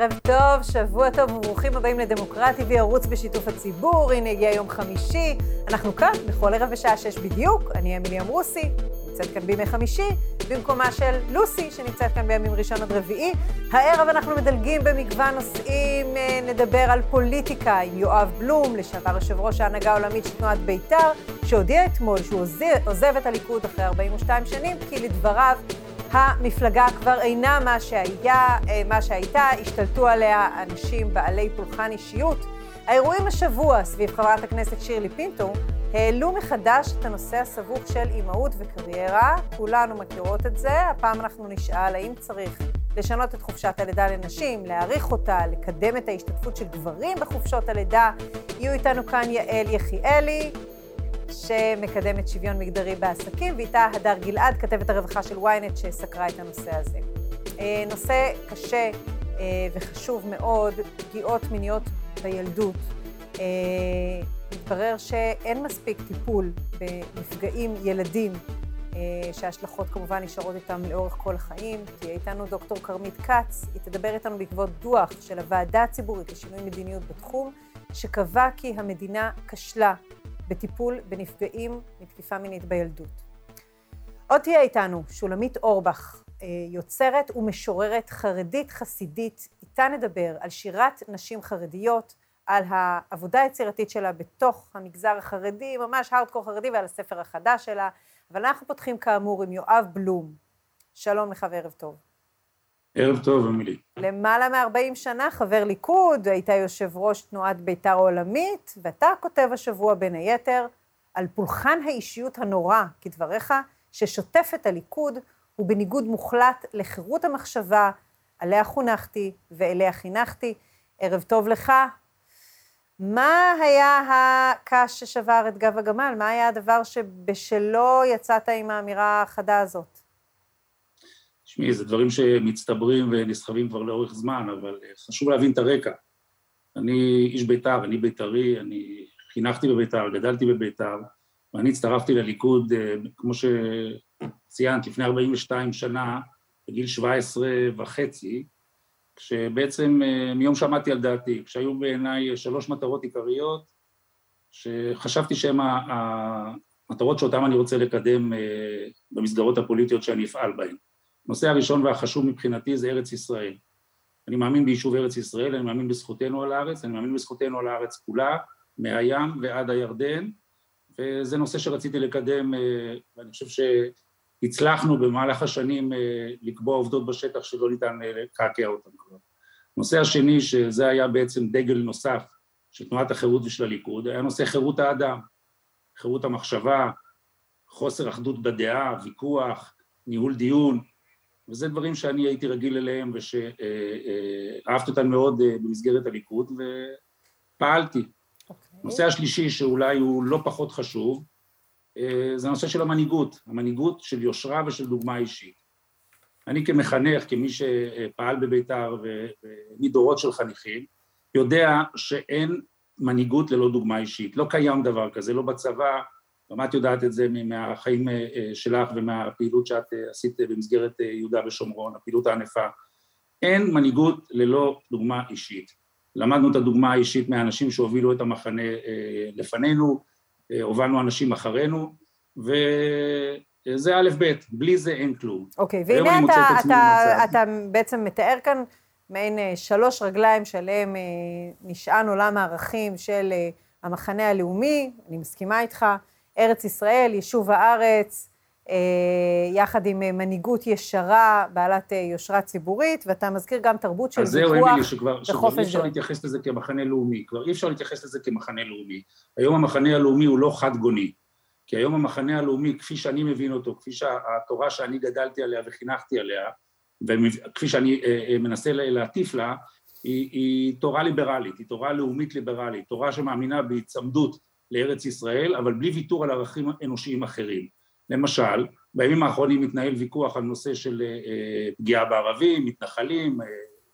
ערב טוב, שבוע טוב וברוכים הבאים לדמוקרטי וערוץ בשיתוף הציבור. הנה הגיע יום חמישי, אנחנו כאן בכל ערב בשעה שש בדיוק. אני אמילי אמרוסי, נמצאת כאן בימי חמישי, במקומה של לוסי, שנמצאת כאן בימים ראשון עד רביעי. הערב אנחנו מדלגים במגוון נושאים, אה, נדבר על פוליטיקה עם יואב בלום, לשעבר יושב ראש ההנהגה העולמית של תנועת בית"ר, שהודיע אתמול שהוא עוזב את הליכוד אחרי 42 שנים, כי לדבריו המפלגה כבר אינה מה שהיה, אה, מה שהייתה, השתלטו עליה אנשים בעלי פולחן אישיות. האירועים השבוע סביב חברת הכנסת שירלי פינטו העלו מחדש את הנושא הסבוך של אימהות וקריירה. כולנו מכירות את זה. הפעם אנחנו נשאל האם צריך לשנות את חופשת הלידה לנשים, להאריך אותה, לקדם את ההשתתפות של גברים בחופשות הלידה. יהיו איתנו כאן יעל יחיאלי, שמקדמת שוויון מגדרי בעסקים, ואיתה הדר גלעד, כתבת הרווחה של ynet, שסקרה את הנושא הזה. אה, נושא קשה אה, וחשוב מאוד, פגיעות מיניות בילדות. אה, מתברר שאין מספיק טיפול בנפגעים ילדים, שההשלכות כמובן נשארות איתם לאורך כל החיים. תהיה איתנו דוקטור כרמית כץ, היא תדבר איתנו בעקבות דוח של הוועדה הציבורית לשינוי מדיניות בתחום, שקבע כי המדינה כשלה בטיפול בנפגעים מתקיפה מינית בילדות. עוד תהיה איתנו שולמית אורבך, אה, יוצרת ומשוררת חרדית חסידית, איתה נדבר על שירת נשים חרדיות, על העבודה היצירתית שלה בתוך המגזר החרדי, ממש הארדקור חרדי, ועל הספר החדש שלה. אבל אנחנו פותחים כאמור עם יואב בלום. שלום לך וערב טוב. ערב טוב, אמילי. למעלה מ-40 שנה חבר ליכוד, היית יושב ראש תנועת בית"ר העולמית, ואתה כותב השבוע בין היתר על פולחן האישיות הנורא, כדבריך, ששוטף את הליכוד, הוא בניגוד מוחלט לחירות המחשבה, עליה חונכתי ואליה חינכתי. ערב טוב לך. מה היה הקש ששבר את גב הגמל? מה היה הדבר שבשלו יצאת עם האמירה החדה הזאת? תשמעי, זה דברים שמצטברים ונסחבים כבר לאורך זמן, אבל אה, חשוב להבין את הרקע. אני איש בית"ר, אני בית"רי, אני חינכתי בבית"ר, גדלתי בבית"ר, ואני הצטרפתי לליכוד, אה, כמו שציינת, לפני 42 שנה, בגיל 17 וחצי, כשבעצם אה, מיום שעמדתי על דעתי, כשהיו בעיניי שלוש מטרות עיקריות, שחשבתי שהן המטרות שאותן אני רוצה לקדם במסגרות הפוליטיות שאני אפעל בהן. הנושא הראשון והחשוב מבחינתי זה ארץ ישראל. אני מאמין ביישוב ארץ ישראל, אני מאמין בזכותנו על הארץ, אני מאמין בזכותנו על הארץ כולה, מהים ועד הירדן, וזה נושא שרציתי לקדם, אה, ואני חושב שהצלחנו במהלך השנים אה, לקבוע עובדות בשטח שלא ניתן אה, לקעקע אותן כבר. הנושא השני, שזה היה בעצם דגל נוסף של תנועת החירות ושל הליכוד, היה נושא חירות האדם, חירות המחשבה, חוסר אחדות בדעה, ויכוח, ניהול דיון, וזה דברים שאני הייתי רגיל אליהם ושאהבתי אותם מאוד אה, במסגרת הליכוד ופעלתי. Okay. אוקיי. הנושא השלישי שאולי הוא לא פחות חשוב אה, זה הנושא של המנהיגות, המנהיגות של יושרה ושל דוגמה אישית. אני כמחנך, כמי שפעל בבית"ר ומדורות של חניכים, יודע שאין מנהיגות ללא דוגמה אישית, לא קיים דבר כזה, לא בצבא, גם את יודעת את זה מהחיים אה, אה, שלך ומהפעילות שאת אה, עשית במסגרת יהודה ושומרון, הפעילות הענפה. אין מנהיגות ללא דוגמה אישית. למדנו את הדוגמה האישית מהאנשים שהובילו את המחנה לפנינו, הובלנו אנשים אחרינו, וזה א' ב', בלי זה אין כלום. אוקיי, okay, והנה אתה, אתה, אתה בעצם מתאר כאן מעין שלוש רגליים שעליהם נשען עולם הערכים של המחנה הלאומי, אני מסכימה איתך. ארץ ישראל, יישוב הארץ, אה, יחד עם אה, מנהיגות ישרה, בעלת אה, יושרה ציבורית, ואתה מזכיר גם תרבות של ויכוח וחופש דעות. אז זהו, אמילי, שכבר, שכבר אי אפשר להתייחס לזה כמחנה לאומי, כבר אי אפשר להתייחס לזה כמחנה לאומי. היום המחנה הלאומי הוא לא חד גוני, כי היום המחנה הלאומי, כפי שאני מבין אותו, כפי שהתורה שאני גדלתי עליה וחינכתי עליה, וכפי שאני מנסה להטיף לה, היא, היא תורה ליברלית, היא תורה לאומית ליברלית, תורה שמאמינה בהיצמדות לארץ ישראל, אבל בלי ויתור על ערכים אנושיים אחרים. למשל, בימים האחרונים מתנהל ויכוח על נושא של אה, פגיעה בערבים, מתנחלים,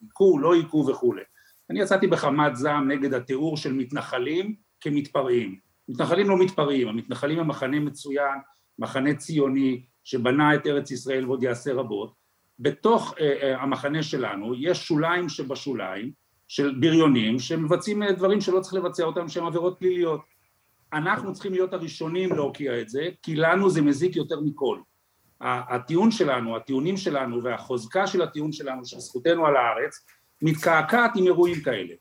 היכו, אה, לא היכו וכולי. אני יצאתי בחמת זעם נגד התיאור של מתנחלים כמתפרעים. מתנחלים לא מתפרעים, המתנחלים הם מחנה מצוין, מחנה ציוני, שבנה את ארץ ישראל ועוד יעשה רבות, בתוך המחנה שלנו יש שוליים שבשוליים של בריונים שמבצעים דברים שלא צריך לבצע אותם שהם עבירות פליליות. אנחנו צריכים להיות הראשונים להוקיע את זה, כי לנו זה מזיק יותר מכל. הטיעון שלנו, הטיעונים שלנו והחוזקה של הטיעון שלנו, של זכותנו על הארץ, מתקעקעת עם אירועים כאלה.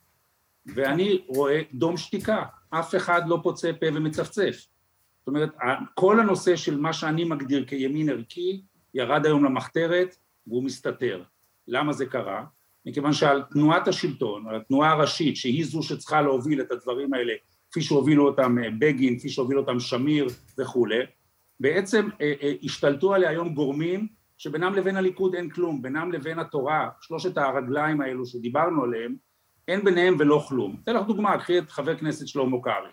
ואני רואה דום שתיקה, אף אחד לא פוצה פה ומצפצף. זאת אומרת, כל הנושא של מה שאני מגדיר כימין ערכי, ירד היום למחתרת והוא מסתתר. למה זה קרה? מכיוון שעל תנועת השלטון, על התנועה הראשית, שהיא זו שצריכה להוביל את הדברים האלה, כפי שהובילו אותם אה, בגין, כפי שהובילו אותם שמיר וכולי, בעצם אה, אה, השתלטו עליה היום גורמים שבינם לבין הליכוד אין כלום, בינם לבין התורה, שלושת הרגליים האלו שדיברנו עליהם, אין ביניהם ולא כלום. אתן לך דוגמה, קחי את חבר כנסת שלמה קרעי.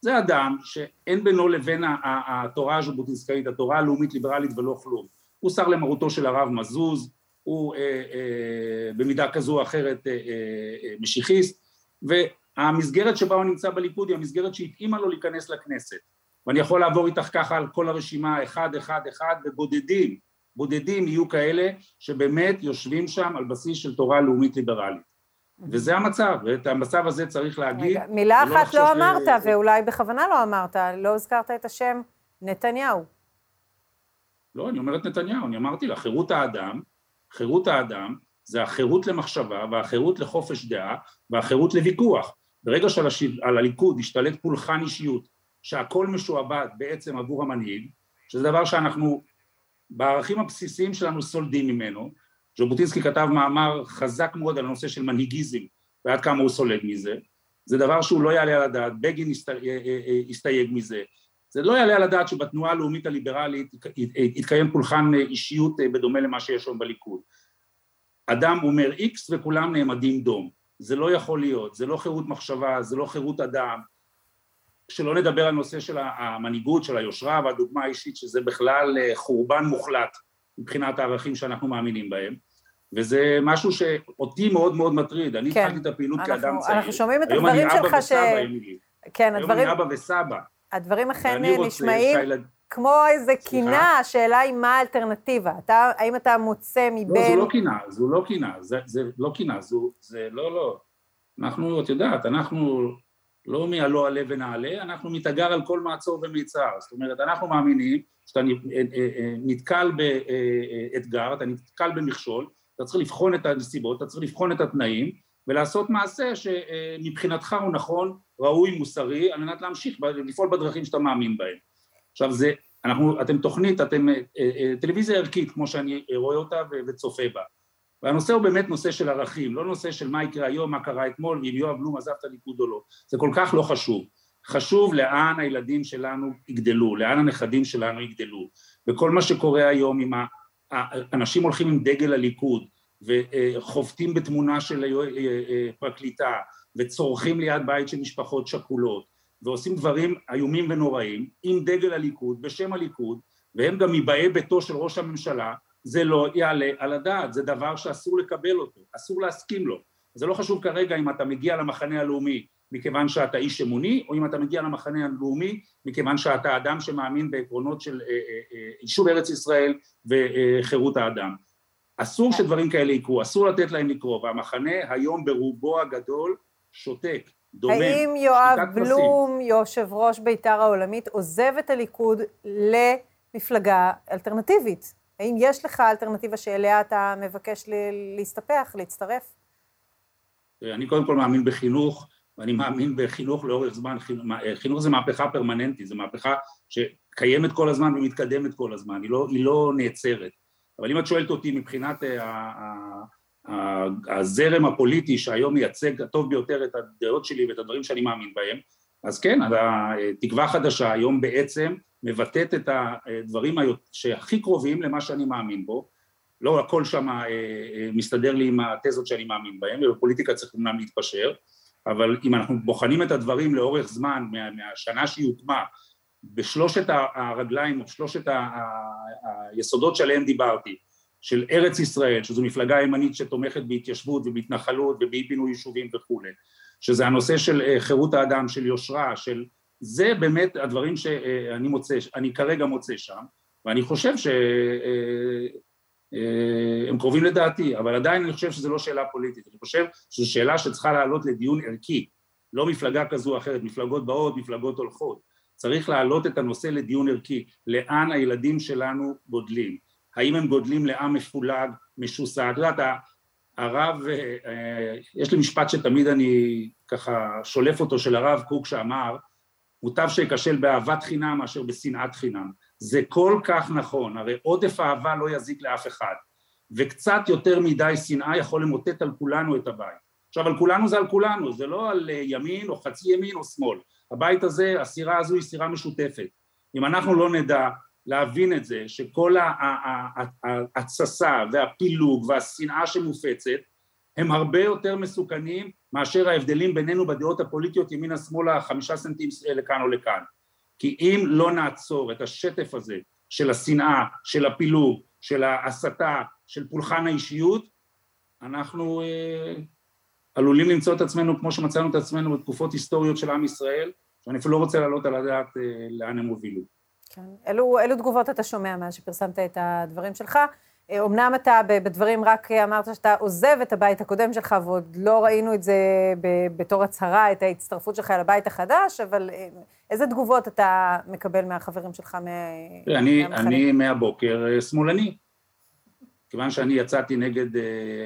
זה אדם שאין בינו לבין התורה הז'בוטינסקאית, התורה הלאומית ליברלית ולא כלום. הוא שר למרותו של הרב מזוז, הוא אה, אה, במידה כזו או אחרת אה, אה, משיחיסט, והמסגרת שבה הוא נמצא בליכוד היא המסגרת שהתאימה לו להיכנס לכנסת. ואני יכול לעבור איתך ככה על כל הרשימה אחד אחד אחד ובודדים, בודדים יהיו כאלה שבאמת יושבים שם על בסיס של תורה לאומית ליברלית. וזה המצב, ואת המצב הזה צריך להגיד. רגע, מילה אחת לא אמרת, ש... ואולי בכוונה לא אמרת, לא הזכרת את השם נתניהו. לא, אני אומר את נתניהו, אני אמרתי לה, חירות האדם, חירות האדם זה החירות למחשבה והחירות לחופש דעה והחירות לוויכוח. ברגע שעל הליכוד השתלט פולחן אישיות שהכל משועבד בעצם עבור המנהיג, שזה דבר שאנחנו בערכים הבסיסיים שלנו סולדים ממנו, ז'בוטינסקי כתב מאמר חזק מאוד על הנושא של מנהיגיזם ועד כמה הוא סולד מזה, זה דבר שהוא לא יעלה על הדעת, בגין אה, אה, אה, הסתייג מזה, זה לא יעלה על הדעת שבתנועה הלאומית הליברלית יתקיים פולחן אישיות בדומה למה שיש היום בליכוד. אדם אומר איקס וכולם נעמדים דום, זה לא יכול להיות, זה לא חירות מחשבה, זה לא חירות אדם, שלא נדבר על נושא של המנהיגות, של היושרה והדוגמה האישית, שזה בכלל אה, חורבן מוחלט מבחינת הערכים שאנחנו מאמינים בהם. וזה משהו שאותי מאוד מאוד מטריד. אני כן. התחלתי את הפעילות אנחנו, כאדם צעיר. אנחנו שומעים את הדברים שלך ש... היום אני אבא וסבא, אמילי. כן, הדברים... היום אני אבא וסבא. הדברים אכן נשמעים שהילד... כמו איזה קינה, השאלה היא מה האלטרנטיבה. אתה, האם אתה מוצא מבין... לא, זו לא קינה, זו לא קינה, זה, זה לא קינה, זו, זה לא, לא. אנחנו, את יודעת, אנחנו לא מהלא עלה ונעלה, אנחנו מתאגר על כל מעצור ומיצר, זאת אומרת אנחנו מאמינים שאתה אה, אה, אה, נתקל באתגר, אתה נתקל במכשול, אתה צריך לבחון את הנסיבות, אתה צריך לבחון את התנאים ולעשות מעשה שמבחינתך הוא נכון, ראוי, מוסרי, על מנת להמשיך לפעול בדרכים שאתה מאמין בהם. עכשיו זה, אנחנו, אתם תוכנית, אתם טלוויזיה ערכית כמו שאני רואה אותה וצופה בה. והנושא הוא באמת נושא של ערכים, לא נושא של מה יקרה היום, מה קרה אתמול, ואם יואב בלום עזב את הליכוד או לא, זה כל כך לא חשוב. חשוב לאן הילדים שלנו יגדלו, לאן הנכדים שלנו יגדלו, וכל מה שקורה היום עם ה... אנשים הולכים עם דגל הליכוד וחובטים בתמונה של אה, אה, פרקליטה וצורכים ליד בית של משפחות שכולות ועושים דברים איומים ונוראים עם דגל הליכוד, בשם הליכוד, והם גם מבאי ביתו של ראש הממשלה זה לא יעלה על הדעת, זה דבר שאסור לקבל אותו, אסור להסכים לו. זה לא חשוב כרגע אם אתה מגיע למחנה הלאומי מכיוון שאתה איש אמוני, או אם אתה מגיע למחנה הלאומי מכיוון שאתה אדם שמאמין בעקרונות של אה, אה, אה, יישוב ארץ ישראל וחירות האדם. אסור שדברים כאלה יקרו, אסור לתת להם לקרות, והמחנה היום ברובו הגדול שותק, דומם. האם יואב בלום, יושב ראש בית"ר העולמית, עוזב את הליכוד למפלגה אלטרנטיבית? האם יש לך אלטרנטיבה שאליה אתה מבקש להסתפח, להצטרף? אני קודם כל מאמין בחינוך, ואני מאמין בחינוך לאורך זמן, חינוך זה מהפכה פרמננטית, זו מהפכה שקיימת כל הזמן ומתקדמת כל הזמן, היא לא, היא לא נעצרת. אבל אם את שואלת אותי מבחינת אה, הזרם הפוליטי שהיום מייצג הטוב ביותר את הדעות שלי ואת הדברים שאני מאמין בהם, אז כן, התקווה חדשה היום בעצם מבטאת את הדברים שהכי קרובים למה שאני מאמין בו, לא הכל שם אה, אה, מסתדר לי עם התזות שאני מאמין בהן, ובפוליטיקה צריך אומנם להתפשר, אבל אם אנחנו בוחנים את הדברים לאורך זמן, מה, מהשנה שהיא הוקמה, בשלושת הרגליים או שלושת היסודות שעליהם דיברתי, של ארץ ישראל, שזו מפלגה ימנית שתומכת בהתיישבות ובהתנחלות ובאי פינוי יישובים וכולי, שזה הנושא של אה, חירות האדם, של יושרה, של... זה באמת הדברים שאני מוצא, אני כרגע מוצא שם, ואני חושב אה, הם קרובים לדעתי, אבל עדיין אני חושב שזו לא שאלה פוליטית, אני חושב שזו שאלה שצריכה לעלות לדיון ערכי, לא מפלגה כזו או אחרת, מפלגות באות, מפלגות הולכות, צריך להעלות את הנושא לדיון ערכי, לאן הילדים שלנו גודלים, האם הם גודלים לעם מפולג, משוסע, את יודעת, הרב, אה, יש לי משפט שתמיד אני ככה שולף אותו של הרב קוק שאמר, מוטב שיכשל באהבת חינם מאשר בשנאת חינם. זה כל כך נכון, הרי עודף אהבה לא יזיק לאף אחד, וקצת יותר מדי שנאה יכול למוטט על כולנו את הבית. עכשיו על כולנו זה על כולנו, זה לא על אה, ימין או חצי ימין או שמאל, הבית הזה, הסירה הזו היא סירה משותפת. אם אנחנו לא נדע להבין את זה, שכל ההתססה והפילוג והשנאה שמופצת הם הרבה יותר מסוכנים מאשר ההבדלים בינינו בדעות הפוליטיות ימינה שמאלה חמישה סנטים לכאן או לכאן. כי אם לא נעצור את השטף הזה של השנאה, של הפילוג, של ההסתה, של פולחן האישיות, אנחנו אה, עלולים למצוא את עצמנו כמו שמצאנו את עצמנו בתקופות היסטוריות של עם ישראל, שאני אפילו לא רוצה להעלות על הדעת אה, לאן הם הובילו. כן. אילו, אילו תגובות אתה שומע מאז שפרסמת את הדברים שלך? אמנם אתה בדברים רק אמרת שאתה עוזב את הבית הקודם שלך, ועוד לא ראינו את זה בתור הצהרה, את ההצטרפות שלך אל הבית החדש, אבל אה, איזה תגובות אתה מקבל מהחברים שלך מהמחנה? אני, אני מהבוקר אה, שמאלני. כיוון שאני יצאתי נגד uh,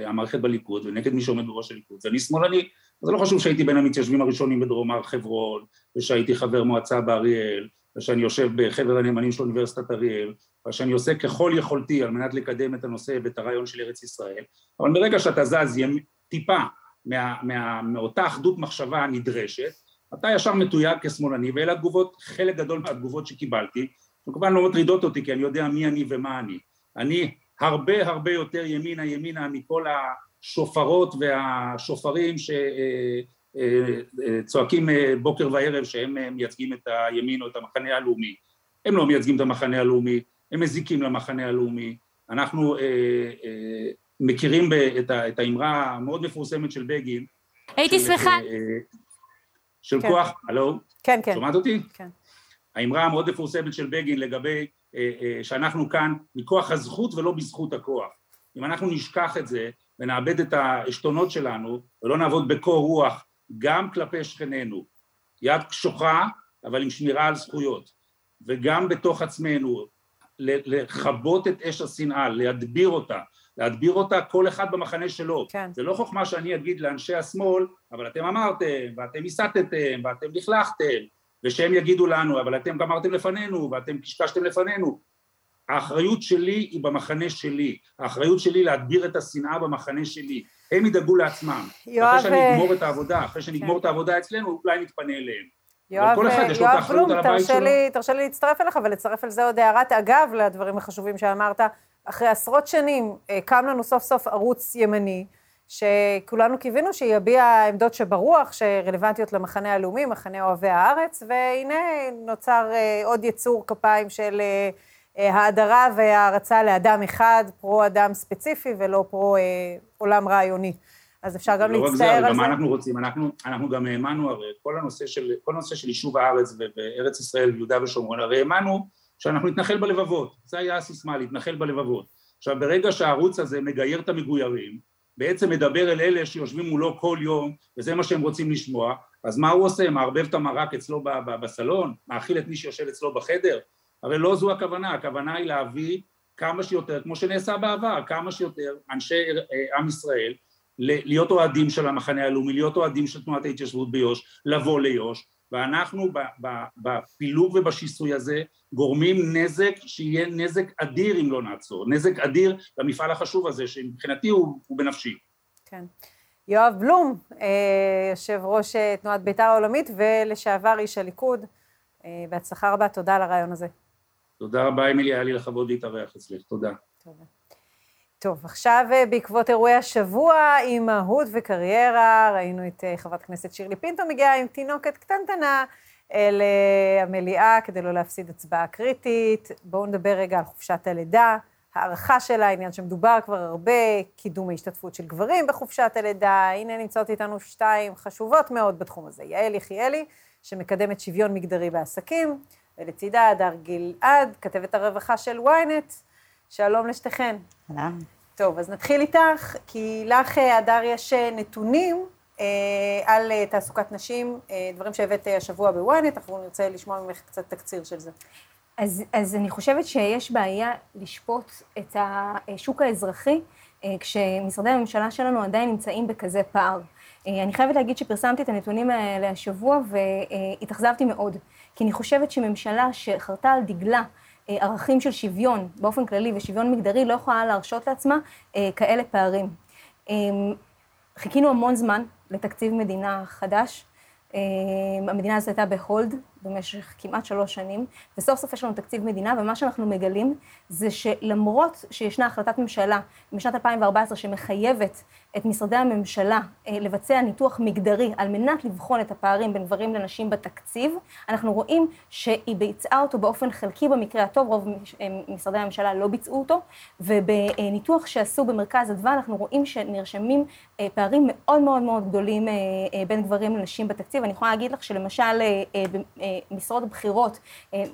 המערכת בליכוד ונגד מי שעומד בראש הליכוד, אז אני שמאלני. אז לא חשוב שהייתי בין המתיישבים הראשונים בדרום הר חברון, ושהייתי חבר מועצה באריאל, ושאני יושב בחבר הנאמנים של אוניברסיטת אריאל, ושאני עושה ככל יכולתי על מנת לקדם את הנושא ואת הרעיון של ארץ ישראל, אבל ברגע שאתה זז טיפה מה, מה, מאותה אחדות מחשבה הנדרשת, אתה ישר מתויג כשמאלני, ואלה התגובות, חלק גדול מהתגובות שקיבלתי, וכמובן לא מטרידות אותי כי אני יודע מי אני ומה אני. אני הרבה הרבה יותר ימינה ימינה מכל השופרות והשופרים שצועקים אה, אה, בוקר וערב שהם אה, מייצגים את הימין או את המחנה הלאומי. הם לא מייצגים את המחנה הלאומי, הם מזיקים למחנה הלאומי. אנחנו אה, אה, מכירים את, את האמרה המאוד מפורסמת של בגין. הייתי שמחה. אה, של כן. כוח, הלו? כן, כן. שומעת אותי? כן. האמרה המאוד מפורסמת של בגין לגבי אה, אה, שאנחנו כאן מכוח הזכות ולא בזכות הכוח. אם אנחנו נשכח את זה ונאבד את העשתונות שלנו ולא נעבוד בקור רוח גם כלפי שכנינו, יד קשוחה אבל עם שמירה על זכויות, וגם בתוך עצמנו לכבות את אש השנאה, להדביר אותה, להדביר אותה כל אחד במחנה שלו. כן. זה לא חוכמה שאני אגיד לאנשי השמאל, אבל אתם אמרתם, ואתם הסתתם, ואתם לכלכתם, ושהם יגידו לנו, אבל אתם גמרתם לפנינו, ואתם קשקשתם לפנינו. האחריות שלי היא במחנה שלי, האחריות שלי להדביר את השנאה במחנה שלי. הם ידאגו לעצמם. יואב... אחרי שאני אגמור את העבודה, אחרי שנגמור כן. את העבודה אצלנו, אולי נתפנה אליהם. יואב, יואב בלום, תרשה לי, תרשה לי להצטרף אליך ולצרף על זה עוד הערת אגב לדברים החשובים שאמרת. אחרי עשרות שנים אה, קם לנו סוף סוף ערוץ ימני, שכולנו קיווינו שיביע עמדות שברוח, שרלוונטיות למחנה הלאומי, מחנה אוהבי הארץ, והנה נוצר אה, עוד יצור כפיים של אה, האדרה והערצה לאדם אחד, פרו-אדם ספציפי ולא פרו-עולם רעיוני. אז אפשר גם לא להצטער על זה. גם מה אנחנו רוצים, אנחנו, אנחנו גם האמנו, הרי כל הנושא של, כל הנושא של יישוב הארץ וארץ ישראל ויהודה ושומרון, הרי האמנו שאנחנו נתנחל בלבבות, זה היה הסיסמה, להתנחל בלבבות. עכשיו ברגע שהערוץ הזה מגייר את המגוירים, בעצם מדבר אל אלה שיושבים מולו כל יום, וזה מה שהם רוצים לשמוע, אז מה הוא עושה? מערבב את המרק אצלו בסלון? מאכיל את מי שיושב אצלו בחדר? הרי לא זו הכוונה, הכוונה היא להביא כמה שיותר, כמו שנעשה בעבר, כמה שיותר אנשי אה, עם ישראל להיות אוהדים של המחנה הלאומי, להיות אוהדים של תנועת ההתיישבות ביו"ש, לבוא ליו"ש, ואנחנו בפילוג ובשיסוי הזה גורמים נזק שיהיה נזק אדיר אם לא נעצור, נזק אדיר למפעל החשוב הזה שמבחינתי הוא, הוא בנפשי. כן. יואב בלום, אה, יושב ראש אה, תנועת בית"ר העולמית ולשעבר איש הליכוד, בהצלחה רבה, תודה על הרעיון הזה. תודה רבה, אמילי, היה לי לכבוד להתארח אצלך, תודה. תודה. טוב, עכשיו אה, בעקבות אירועי השבוע, אימהות וקריירה, ראינו את אה, חברת הכנסת שירלי פינטו מגיעה עם תינוקת קטנטנה אל אה, המליאה כדי לא להפסיד הצבעה קריטית. בואו נדבר רגע על חופשת הלידה, הערכה שלה, עניין שמדובר כבר הרבה, קידום ההשתתפות של גברים בחופשת הלידה. הנה נמצאות איתנו שתיים חשובות מאוד בתחום הזה. יעל יחיאלי, שמקדמת שוויון מגדרי בעסקים, ולצידה הדר גלעד, כתבת הרווחה של ynet. שלום לשתיכן. אהלן. טוב, אז נתחיל איתך, כי לך, הדר, יש נתונים אה, על אה, תעסוקת נשים, אה, דברים שהבאת השבוע בוויינט, אנחנו נרצה לשמוע ממך קצת תקציר של זה. אז, אז אני חושבת שיש בעיה לשפוט את השוק האזרחי, כשמשרדי הממשלה שלנו עדיין נמצאים בכזה פער. אני חייבת להגיד שפרסמתי את הנתונים האלה השבוע והתאכזבתי מאוד, כי אני חושבת שממשלה שחרתה על דגלה ערכים של שוויון באופן כללי ושוויון מגדרי לא יכולה להרשות לעצמה כאלה פערים. חיכינו המון זמן לתקציב מדינה חדש. אה, המדינה הזאת הייתה בהולד במשך כמעט שלוש שנים, וסוף סוף יש לנו תקציב מדינה, ומה שאנחנו מגלים זה שלמרות שישנה החלטת ממשלה משנת 2014 שמחייבת את משרדי הממשלה אה, לבצע ניתוח מגדרי על מנת לבחון את הפערים בין גברים לנשים בתקציב, אנחנו רואים שהיא ביצעה אותו באופן חלקי במקרה הטוב, רוב אה, משרדי הממשלה לא ביצעו אותו, ובניתוח שעשו במרכז אדווה אנחנו רואים שנרשמים אה, פערים מאוד מאוד מאוד גדולים בין גברים לנשים בתקציב. אני יכולה להגיד לך שלמשל במשרות בכירות,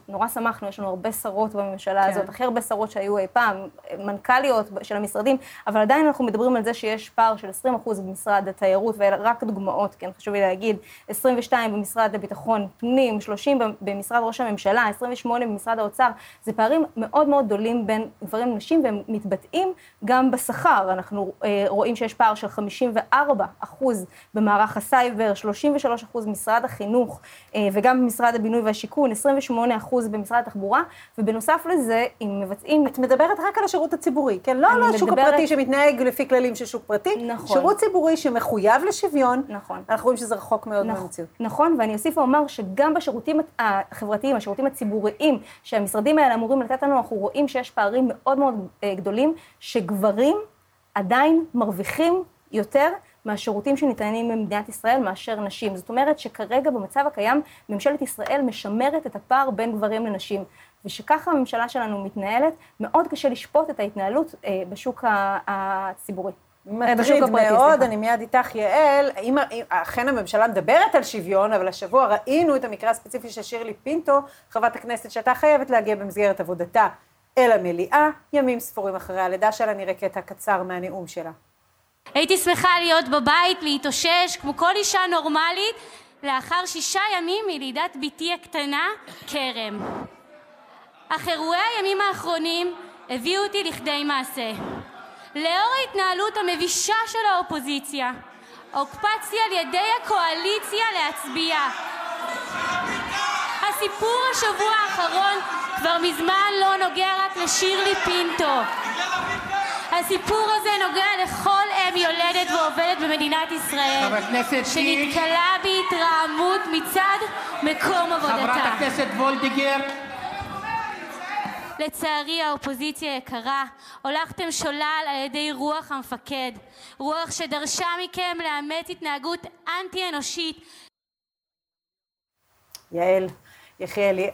נורא שמחנו, יש לנו הרבה שרות בממשלה כן. הזאת, הכי הרבה שרות שהיו אי פעם, מנכ"ליות של המשרדים, אבל עדיין אנחנו מדברים על זה שיש פער של 20 אחוז במשרד התיירות, ואלה רק דוגמאות, כן, חשוב לי להגיד, 22 במשרד לביטחון פנים, 30 במשרד ראש הממשלה, 28 במשרד האוצר, זה פערים מאוד מאוד גדולים בין גברים לנשים, והם מתבטאים גם בשכר. אנחנו אה, רואים שיש פער של 54 אחוז במערך הסייבר, 33 אחוז במשרד החינוך, אה, וגם במשרד הבינוי והשיכון, 28 אחוז במשרד התחבורה, ובנוסף לזה, אם מבצעים... את מדברת רק על השירות הציבורי, כן? לא על השוק מדברת... הפרטי שמתנהג לפי כללים של שוק פרטי, נכון. שירות ציבורי שמחויב לשוויון, נכון. אנחנו רואים שזה רחוק מאוד נכון, מהמציאות. נכון, ואני אוסיף ואומר שגם בשירותים החברתיים, השירותים הציבוריים שהמשרדים האלה אמורים לתת לנו, אנחנו רואים שיש פערים מאוד מאוד אה, גדולים, שגברים עדיין מרוויחים יותר מהשירותים שניתנים במדינת ישראל מאשר נשים. זאת אומרת שכרגע במצב הקיים ממשלת ישראל משמרת את הפער בין גברים לנשים. ושככה הממשלה שלנו מתנהלת, מאוד קשה לשפוט את ההתנהלות אה, בשוק הציבורי. מטריד מאוד, אני מיד איתך, יעל. אם אכן הממשלה מדברת על שוויון, אבל השבוע ראינו את המקרה הספציפי של שירלי פינטו, חברת הכנסת שהייתה חייבת להגיע במסגרת עבודתה אל המליאה, ימים ספורים אחרי הלידה שלה, נראה קטע קצר מהנאום שלה. הייתי שמחה להיות בבית, להתאושש, כמו כל אישה נורמלית, לאחר שישה ימים מלידת בתי הקטנה, כרם. אך אירועי הימים האחרונים הביאו אותי לכדי מעשה. לאור ההתנהלות המבישה של האופוזיציה, הוקפצתי על ידי הקואליציה להצביע. הסיפור השבוע האחרון כבר מזמן לא נוגע רק לשירלי פינטו. הסיפור הזה נוגע לכל אם יולדת ועובדת במדינת ישראל, שנתקלה בהתרעמות מצד מקום עבודתה. חברת הכנסת וולדיגר, לצערי האופוזיציה יקרה, הולכתם שולל על ידי רוח המפקד, רוח שדרשה מכם לאמץ התנהגות אנטי אנושית. יעל, יחיאלי,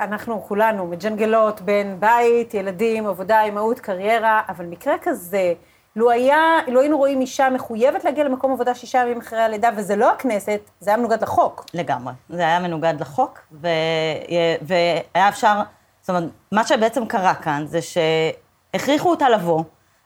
אנחנו כולנו מג'נגלות בין בית, ילדים, עבודה, אימהות, קריירה, אבל מקרה כזה, לו היה, לו היינו רואים אישה מחויבת להגיע למקום עבודה שישה ימים אחרי הלידה, וזה לא הכנסת, זה היה מנוגד לחוק. לגמרי. זה היה מנוגד לחוק, ו... והיה אפשר זאת אומרת, מה שבעצם קרה כאן זה שהכריחו אותה לבוא,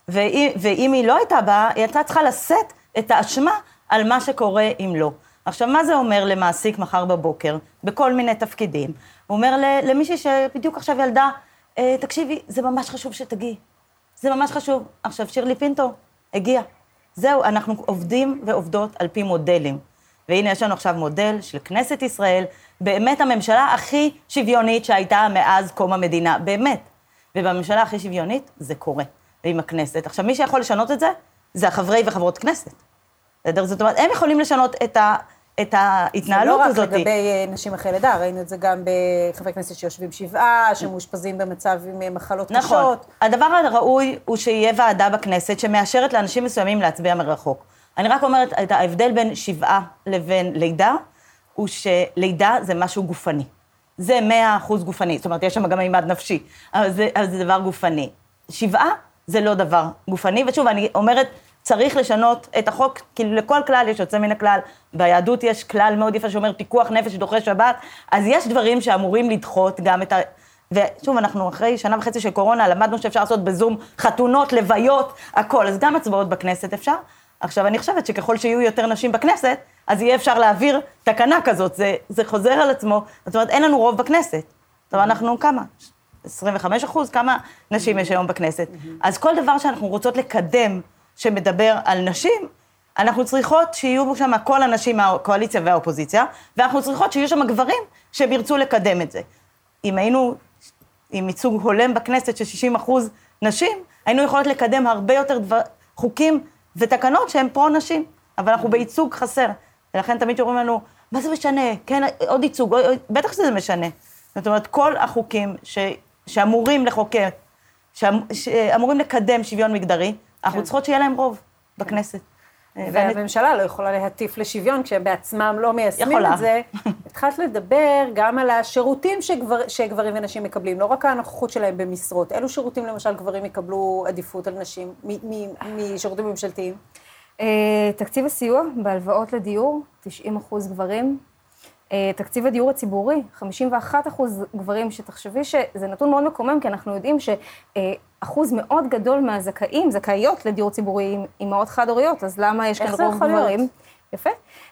ואם, ואם היא לא הייתה באה, היא הייתה צריכה לשאת את האשמה על מה שקורה אם לא. עכשיו, מה זה אומר למעסיק מחר בבוקר, בכל מיני תפקידים? הוא אומר למישהי שבדיוק עכשיו ילדה, אה, תקשיבי, זה ממש חשוב שתגיעי. זה ממש חשוב. עכשיו, שירלי פינטו הגיעה. זהו, אנחנו עובדים ועובדות על פי מודלים. והנה, יש לנו עכשיו מודל של כנסת ישראל, באמת הממשלה הכי שוויונית שהייתה מאז קום המדינה, באמת. ובממשלה הכי שוויונית זה קורה, ועם הכנסת. עכשיו, מי שיכול לשנות את זה, זה החברי וחברות כנסת. בסדר? זאת אומרת, הם יכולים לשנות את, ה, את ההתנהלות הזאת. זה לא רק לגבי אה, נשים אחרי לידה, ראינו את זה גם בחברי כנסת שיושבים שבעה, שמאושפזים במצב עם אה, מחלות נכון. קשות. נכון. הדבר הראוי הוא שיהיה ועדה בכנסת שמאשרת לאנשים מסוימים להצביע מרחוק. אני רק אומרת, את ההבדל בין שבעה לבין לידה, הוא שלידה זה משהו גופני. זה מאה אחוז גופני, זאת אומרת, יש שם גם מימד נפשי, אבל זה, אבל זה דבר גופני. שבעה זה לא דבר גופני, ושוב, אני אומרת, צריך לשנות את החוק, כאילו לכל כלל יש יוצא מן הכלל, ביהדות יש כלל מאוד יפה שאומר פיקוח נפש דוחה שבת, אז יש דברים שאמורים לדחות גם את ה... ושוב, אנחנו אחרי שנה וחצי של קורונה, למדנו שאפשר לעשות בזום חתונות, לוויות, הכל, אז גם הצבעות בכנסת אפשר. עכשיו, אני חושבת שככל שיהיו יותר נשים בכנסת, אז יהיה אפשר להעביר תקנה כזאת, זה, זה חוזר על עצמו, זאת אומרת, אין לנו רוב בכנסת. זאת אומרת, אנחנו כמה? 25 אחוז? כמה נשים יש היום בכנסת? אז כל דבר שאנחנו רוצות לקדם, שמדבר על נשים, אנחנו צריכות שיהיו שם כל הנשים מהקואליציה והאופוזיציה, ואנחנו צריכות שיהיו שם גברים שהם ירצו לקדם את זה. אם היינו עם ייצוג הולם בכנסת של 60 אחוז נשים, היינו יכולות לקדם הרבה יותר דבר, חוקים ותקנות שהן פרו-נשים, אבל אנחנו בייצוג חסר. ולכן תמיד אומרים לנו, מה זה משנה? כן, עוד ייצוג, בטח שזה משנה. זאת אומרת, כל החוקים ש, שאמורים לחוקק, שאמורים לקדם שוויון מגדרי, אנחנו כן. צריכות שיהיה להם רוב בכנסת. והממשלה לא יכולה להטיף לשוויון כשהם בעצמם לא מיישמים יכולה. את זה. התחלת לדבר גם על השירותים שגבר, שגברים ונשים מקבלים, לא רק הנוכחות שלהם במשרות. אילו שירותים למשל גברים יקבלו עדיפות על נשים משירותים ממשלתיים? אה, תקציב הסיוע בהלוואות לדיור, 90 אחוז גברים. אה, תקציב הדיור הציבורי, 51 אחוז גברים, שתחשבי שזה נתון מאוד מקומם, כי אנחנו יודעים שאחוז מאוד גדול מהזכאים, זכאיות לדיור ציבורי, אימהות חד-הוריות, אז למה יש כאן רוב גברים? יפה.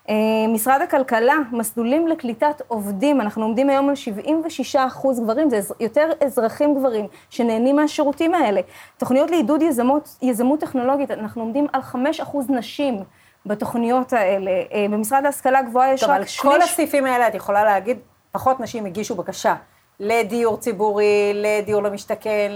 אה, משרד הכלכלה, מסלולים לקליטת עובדים, אנחנו עומדים היום על 76 אחוז גברים, זה יותר אזרחים גברים שנהנים מהשירותים האלה. תוכניות לעידוד יזמות, יזמות טכנולוגית, אנחנו עומדים על 5 אחוז נשים. בתוכניות האלה. אה, במשרד להשכלה גבוהה יש רק שליש... טוב, על כל הסעיפים האלה את יכולה להגיד, פחות נשים הגישו בקשה. לדיור ציבורי, לדיור למשתכן,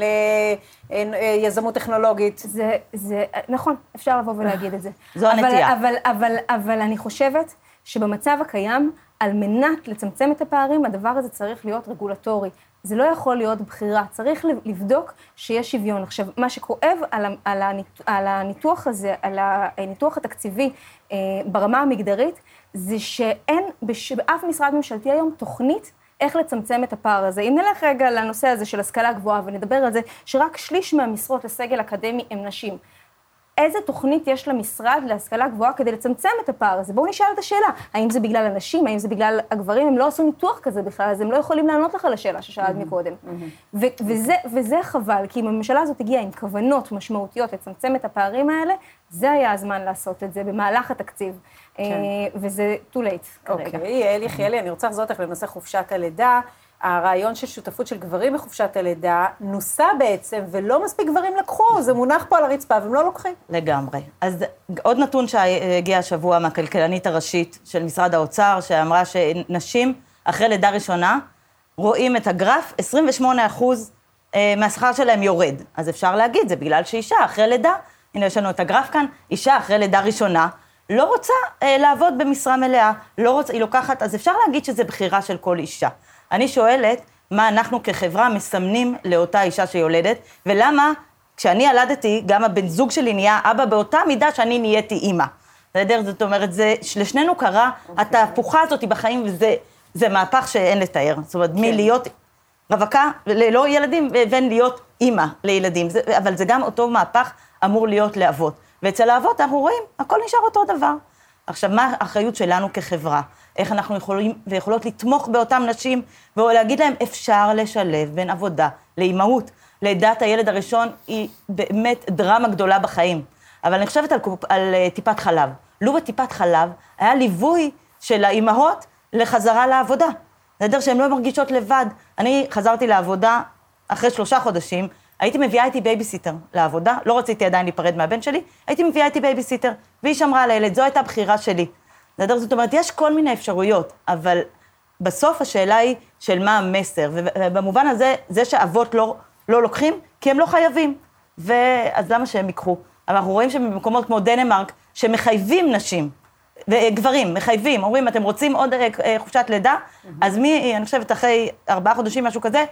ליזמות טכנולוגית. זה, זה, נכון, אפשר לבוא ולהגיד את זה. זו הנטייה. אבל, אבל, אבל, אבל אני חושבת שבמצב הקיים, על מנת לצמצם את הפערים, הדבר הזה צריך להיות רגולטורי. זה לא יכול להיות בחירה, צריך לבדוק שיש שוויון. עכשיו, מה שכואב על, על, הניתוח, על הניתוח הזה, על הניתוח התקציבי אה, ברמה המגדרית, זה שאין בש, באף משרד ממשלתי היום תוכנית איך לצמצם את הפער הזה. אם נלך רגע לנושא הזה של השכלה גבוהה ונדבר על זה, שרק שליש מהמשרות לסגל אקדמי הם נשים. איזה תוכנית יש למשרד להשכלה גבוהה כדי לצמצם את הפער הזה? בואו נשאל את השאלה, האם זה בגלל הנשים, האם זה בגלל הגברים? הם לא עשו ניתוח כזה בכלל, אז הם לא יכולים לענות לך לשאלה ששאלת mm-hmm. מקודם. Mm-hmm. וזה, וזה חבל, כי אם הממשלה הזאת הגיעה עם כוונות משמעותיות לצמצם את הפערים האלה, זה היה הזמן לעשות את זה במהלך התקציב. כן. אה, וזה too late כרגע. אוקיי, יעל יחיאלי, אני רוצה לחזור אותך לנושא חופשת הלידה. הרעיון של שותפות של גברים בחופשת הלידה נוסה בעצם, ולא מספיק גברים לקחו, זה מונח פה על הרצפה והם לא לוקחים. לגמרי. אז עוד נתון שהגיע השבוע מהכלכלנית הראשית של משרד האוצר, שאמרה שנשים אחרי לידה ראשונה רואים את הגרף, 28 אחוז אה, מהשכר שלהם יורד. אז אפשר להגיד, זה בגלל שאישה אחרי לידה, הנה יש לנו את הגרף כאן, אישה אחרי לידה ראשונה, לא רוצה אה, לעבוד במשרה מלאה, לא רוצה, היא לוקחת, אז אפשר להגיד שזה בחירה של כל אישה. אני שואלת, מה אנחנו כחברה מסמנים לאותה אישה שיולדת, ולמה כשאני ילדתי, גם הבן זוג שלי נהיה אבא באותה מידה שאני נהייתי אימא. בסדר? זאת אומרת, זה, לשנינו קרה okay. אוקיי. התהפוכה הזאת בחיים, וזה מהפך שאין לתאר. זאת אומרת, כן. מלהיות רווקה ללא ילדים, לבין להיות אימא לילדים. זה, אבל זה גם אותו מהפך אמור להיות לאבות. ואצל האבות אנחנו רואים, הכל נשאר אותו דבר. עכשיו, מה האחריות שלנו כחברה? איך אנחנו יכולים ויכולות לתמוך באותן נשים ולהגיד להן, אפשר לשלב בין עבודה לאימהות. לידת הילד הראשון היא באמת דרמה גדולה בחיים. אבל אני חושבת על, על uh, טיפת חלב. לו בטיפת חלב היה ליווי של האימהות לחזרה לעבודה. בסדר? שהן לא מרגישות לבד. אני חזרתי לעבודה אחרי שלושה חודשים, הייתי מביאה איתי בייביסיטר לעבודה, לא רציתי עדיין להיפרד מהבן שלי, הייתי מביאה איתי בייביסיטר, והיא שמרה על הילד, זו הייתה בחירה שלי. בסדר? זאת אומרת, יש כל מיני אפשרויות, אבל בסוף השאלה היא של מה המסר, ובמובן הזה, זה שאבות לא, לא לוקחים, כי הם לא חייבים. ואז למה שהם ייקחו? אבל אנחנו רואים שבמקומות כמו דנמרק, שמחייבים נשים, וגברים, מחייבים, אומרים, אתם רוצים עוד אה, אה, חופשת לידה? Mm-hmm. אז מי, אני חושבת, אחרי ארבעה חודשים, משהו כזה,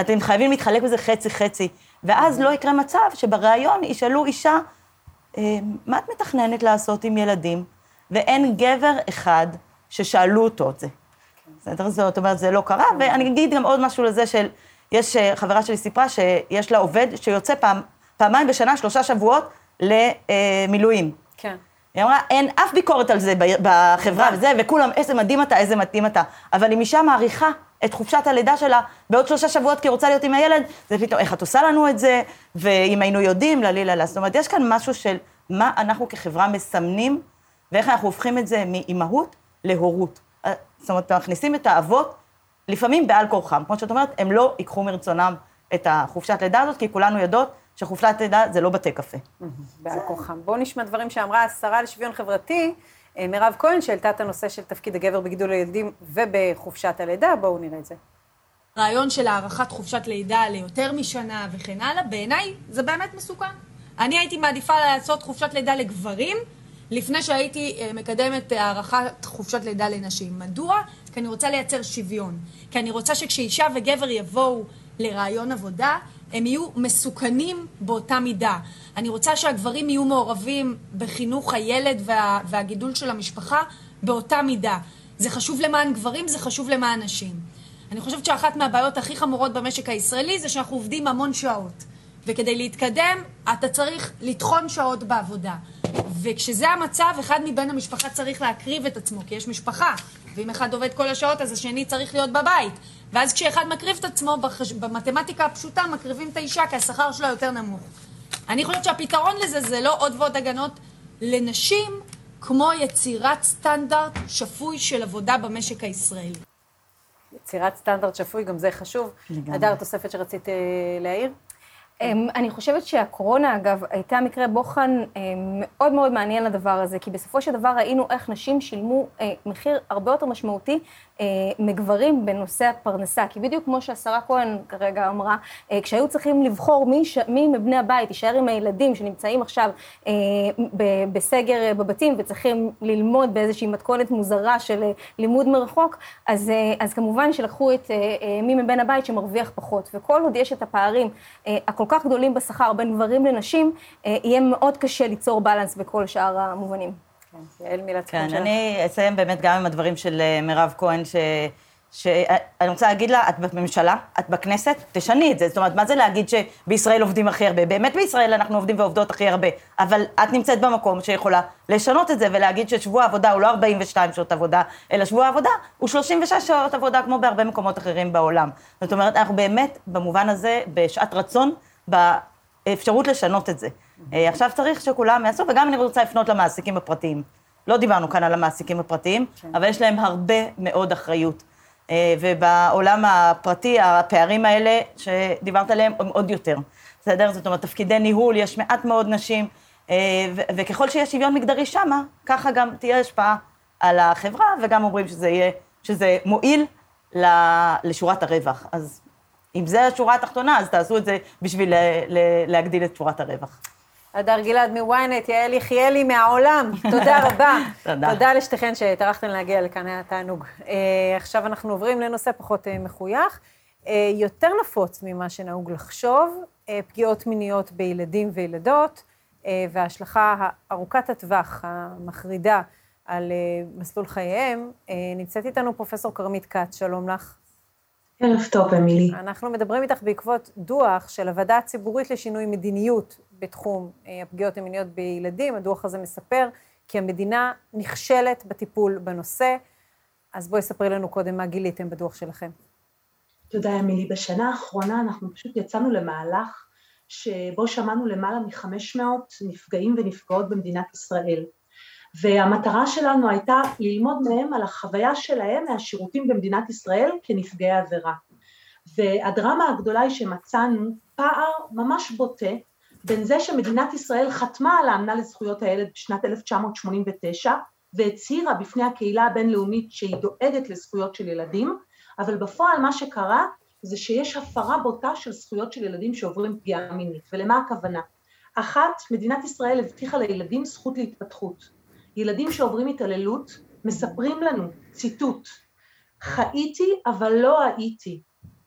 אתם חייבים להתחלק בזה חצי-חצי. ואז. לא יקרה מצב שבריאיון ישאלו אישה, אה, מה את מתכננת לעשות עם ילדים? ואין גבר אחד ששאלו אותו את זה. בסדר? זאת אומרת, זה לא קרה, ואני אגיד גם עוד משהו לזה של, יש, אה, חברה שלי סיפרה שיש לה עובד שיוצא פעם, פעמיים בשנה, שלושה שבועות, למילואים. כן. היא אמרה, אין אף ביקורת על זה בחברה וזה, וכולם, איזה מדהים אתה, איזה מתאים אתה. אבל אם אישה מעריכה את חופשת הלידה שלה בעוד שלושה שבועות כי היא רוצה להיות עם הילד, זה פתאום, איך את עושה לנו את זה, ואם היינו יודעים, לה לי לה לה. זאת אומרת, יש כאן משהו של מה אנחנו כחברה מסמנים, ואיך אנחנו הופכים את זה מאימהות להורות. אה, זאת אומרת, מכניסים את האבות, לפעמים בעל כורחם. כמו שאת אומרת, הם לא ייקחו מרצונם את החופשת לידה הזאת, כי כולנו יודעות שחופשת לידה זה לא בתי קפה. בעל כורחם. בואו נשמע דברים שאמרה השרה לשוויון חברתי, מירב כהן, שהעלתה את הנושא של תפקיד הגבר בגידול הילדים ובחופשת הלידה. בואו נראה את זה. רעיון של הארכת חופשת לידה ליותר משנה וכן הלאה, בעיניי זה באמת מסוכן. אני הייתי מעדיפה לעשות חופשת לידה לגברים, לפני שהייתי אה, מקדמת הארכת חופשת לידה לנשים. מדוע? כי אני רוצה לייצר שוויון. כי אני רוצה שכשאישה וגבר יבואו לרעיון עבודה, הם יהיו מסוכנים באותה מידה. אני רוצה שהגברים יהיו מעורבים בחינוך הילד וה, והגידול של המשפחה באותה מידה. זה חשוב למען גברים, זה חשוב למען נשים. אני חושבת שאחת מהבעיות הכי חמורות במשק הישראלי זה שאנחנו עובדים המון שעות. וכדי להתקדם, אתה צריך לטחון שעות בעבודה. וכשזה המצב, אחד מבן המשפחה צריך להקריב את עצמו, כי יש משפחה, ואם אחד עובד כל השעות, אז השני צריך להיות בבית. ואז כשאחד מקריב את עצמו, בחש... במתמטיקה הפשוטה מקריבים את האישה, כי השכר שלה יותר נמוך. אני חושבת שהפתרון לזה זה לא עוד ועוד הגנות לנשים, כמו יצירת סטנדרט שפוי של עבודה במשק הישראלי. יצירת סטנדרט שפוי, גם זה חשוב. הדר, תוספת שרצית אה, להעיר? אמ, אני חושבת שהקורונה, אגב, הייתה מקרה בוחן אמ, מאוד מאוד מעניין לדבר הזה, כי בסופו של דבר ראינו איך נשים שילמו אה, מחיר הרבה יותר משמעותי אה, מגברים בנושא הפרנסה. כי בדיוק כמו שהשרה כהן כרגע אמרה, אה, כשהיו צריכים לבחור מי, ש... מי מבני הבית יישאר עם הילדים שנמצאים עכשיו בסגר בבתים וצריכים ללמוד באיזושהי מתכונת מוזרה של לימוד מרחוק, אז, אז כמובן שלקחו את מי מבין הבית שמרוויח פחות. וכל עוד יש את הפערים הכל כך גדולים בשכר בין גברים לנשים, יהיה מאוד קשה ליצור בלנס בכל שאר המובנים. כן, יעל מילת כן, אני אסיים באמת גם עם הדברים של אה, מירב כהן, ש... שאני רוצה להגיד לה, את בממשלה, את בכנסת, תשני את זה. זאת אומרת, מה זה להגיד שבישראל עובדים הכי הרבה? באמת בישראל אנחנו עובדים ועובדות הכי הרבה, אבל את נמצאת במקום שיכולה לשנות את זה ולהגיד ששבוע העבודה הוא לא 42 שעות עבודה, אלא שבוע העבודה הוא 36 שעות עבודה, כמו בהרבה מקומות אחרים בעולם. זאת אומרת, אנחנו באמת, במובן הזה, בשעת רצון, באפשרות לשנות את זה. אה, עכשיו צריך שכולם יעשו, וגם אני רוצה לפנות למעסיקים הפרטיים. לא דיברנו כאן על המעסיקים הפרטיים, כן. אבל יש להם הרבה מאוד אחריות. אה, ובעולם הפרטי, הפערים האלה שדיברת עליהם הם עוד יותר. בסדר? זאת אומרת, תפקידי ניהול, יש מעט מאוד נשים, אה, וככל שיש שוויון מגדרי שמה, ככה גם תהיה השפעה על החברה, וגם אומרים שזה יהיה, שזה מועיל לשורת הרווח. אז אם זה השורה התחתונה, אז תעשו את זה בשביל להגדיל את שורת הרווח. הדר גלעד מוויינט, יעל יחיאלי מהעולם, תודה רבה. תודה. תודה לשתיכן שטרחתן להגיע לכאן, היה תענוג. Uh, עכשיו אנחנו עוברים לנושא פחות uh, מחוייך. Uh, יותר נפוץ ממה שנהוג לחשוב, uh, פגיעות מיניות בילדים וילדות, uh, וההשלכה ארוכת הטווח, המחרידה, על uh, מסלול חייהם. Uh, נמצאת איתנו פרופסור כרמית כץ, שלום לך. ערב טוב, אמילי. אנחנו מדברים איתך בעקבות דוח של הוועדה הציבורית לשינוי מדיניות בתחום אה, הפגיעות המיניות בילדים. הדוח הזה מספר כי המדינה נכשלת בטיפול בנושא. אז בואי ספרי לנו קודם מה גיליתם בדוח שלכם. תודה, אמילי. בשנה האחרונה אנחנו פשוט יצאנו למהלך שבו שמענו למעלה מ-500 נפגעים ונפגעות במדינת ישראל. והמטרה שלנו הייתה ללמוד מהם על החוויה שלהם מהשירותים במדינת ישראל כנפגעי עבירה. והדרמה הגדולה היא שמצאנו פער ממש בוטה בין זה שמדינת ישראל חתמה על האמנה לזכויות הילד בשנת 1989 והצהירה בפני הקהילה הבינלאומית שהיא דואגת לזכויות של ילדים, אבל בפועל מה שקרה זה שיש הפרה בוטה של זכויות של ילדים שעוברים פגיעה מינית. ולמה הכוונה? אחת, מדינת ישראל הבטיחה לילדים זכות להתפתחות. ילדים שעוברים התעללות מספרים לנו, ציטוט, חייתי אבל לא הייתי,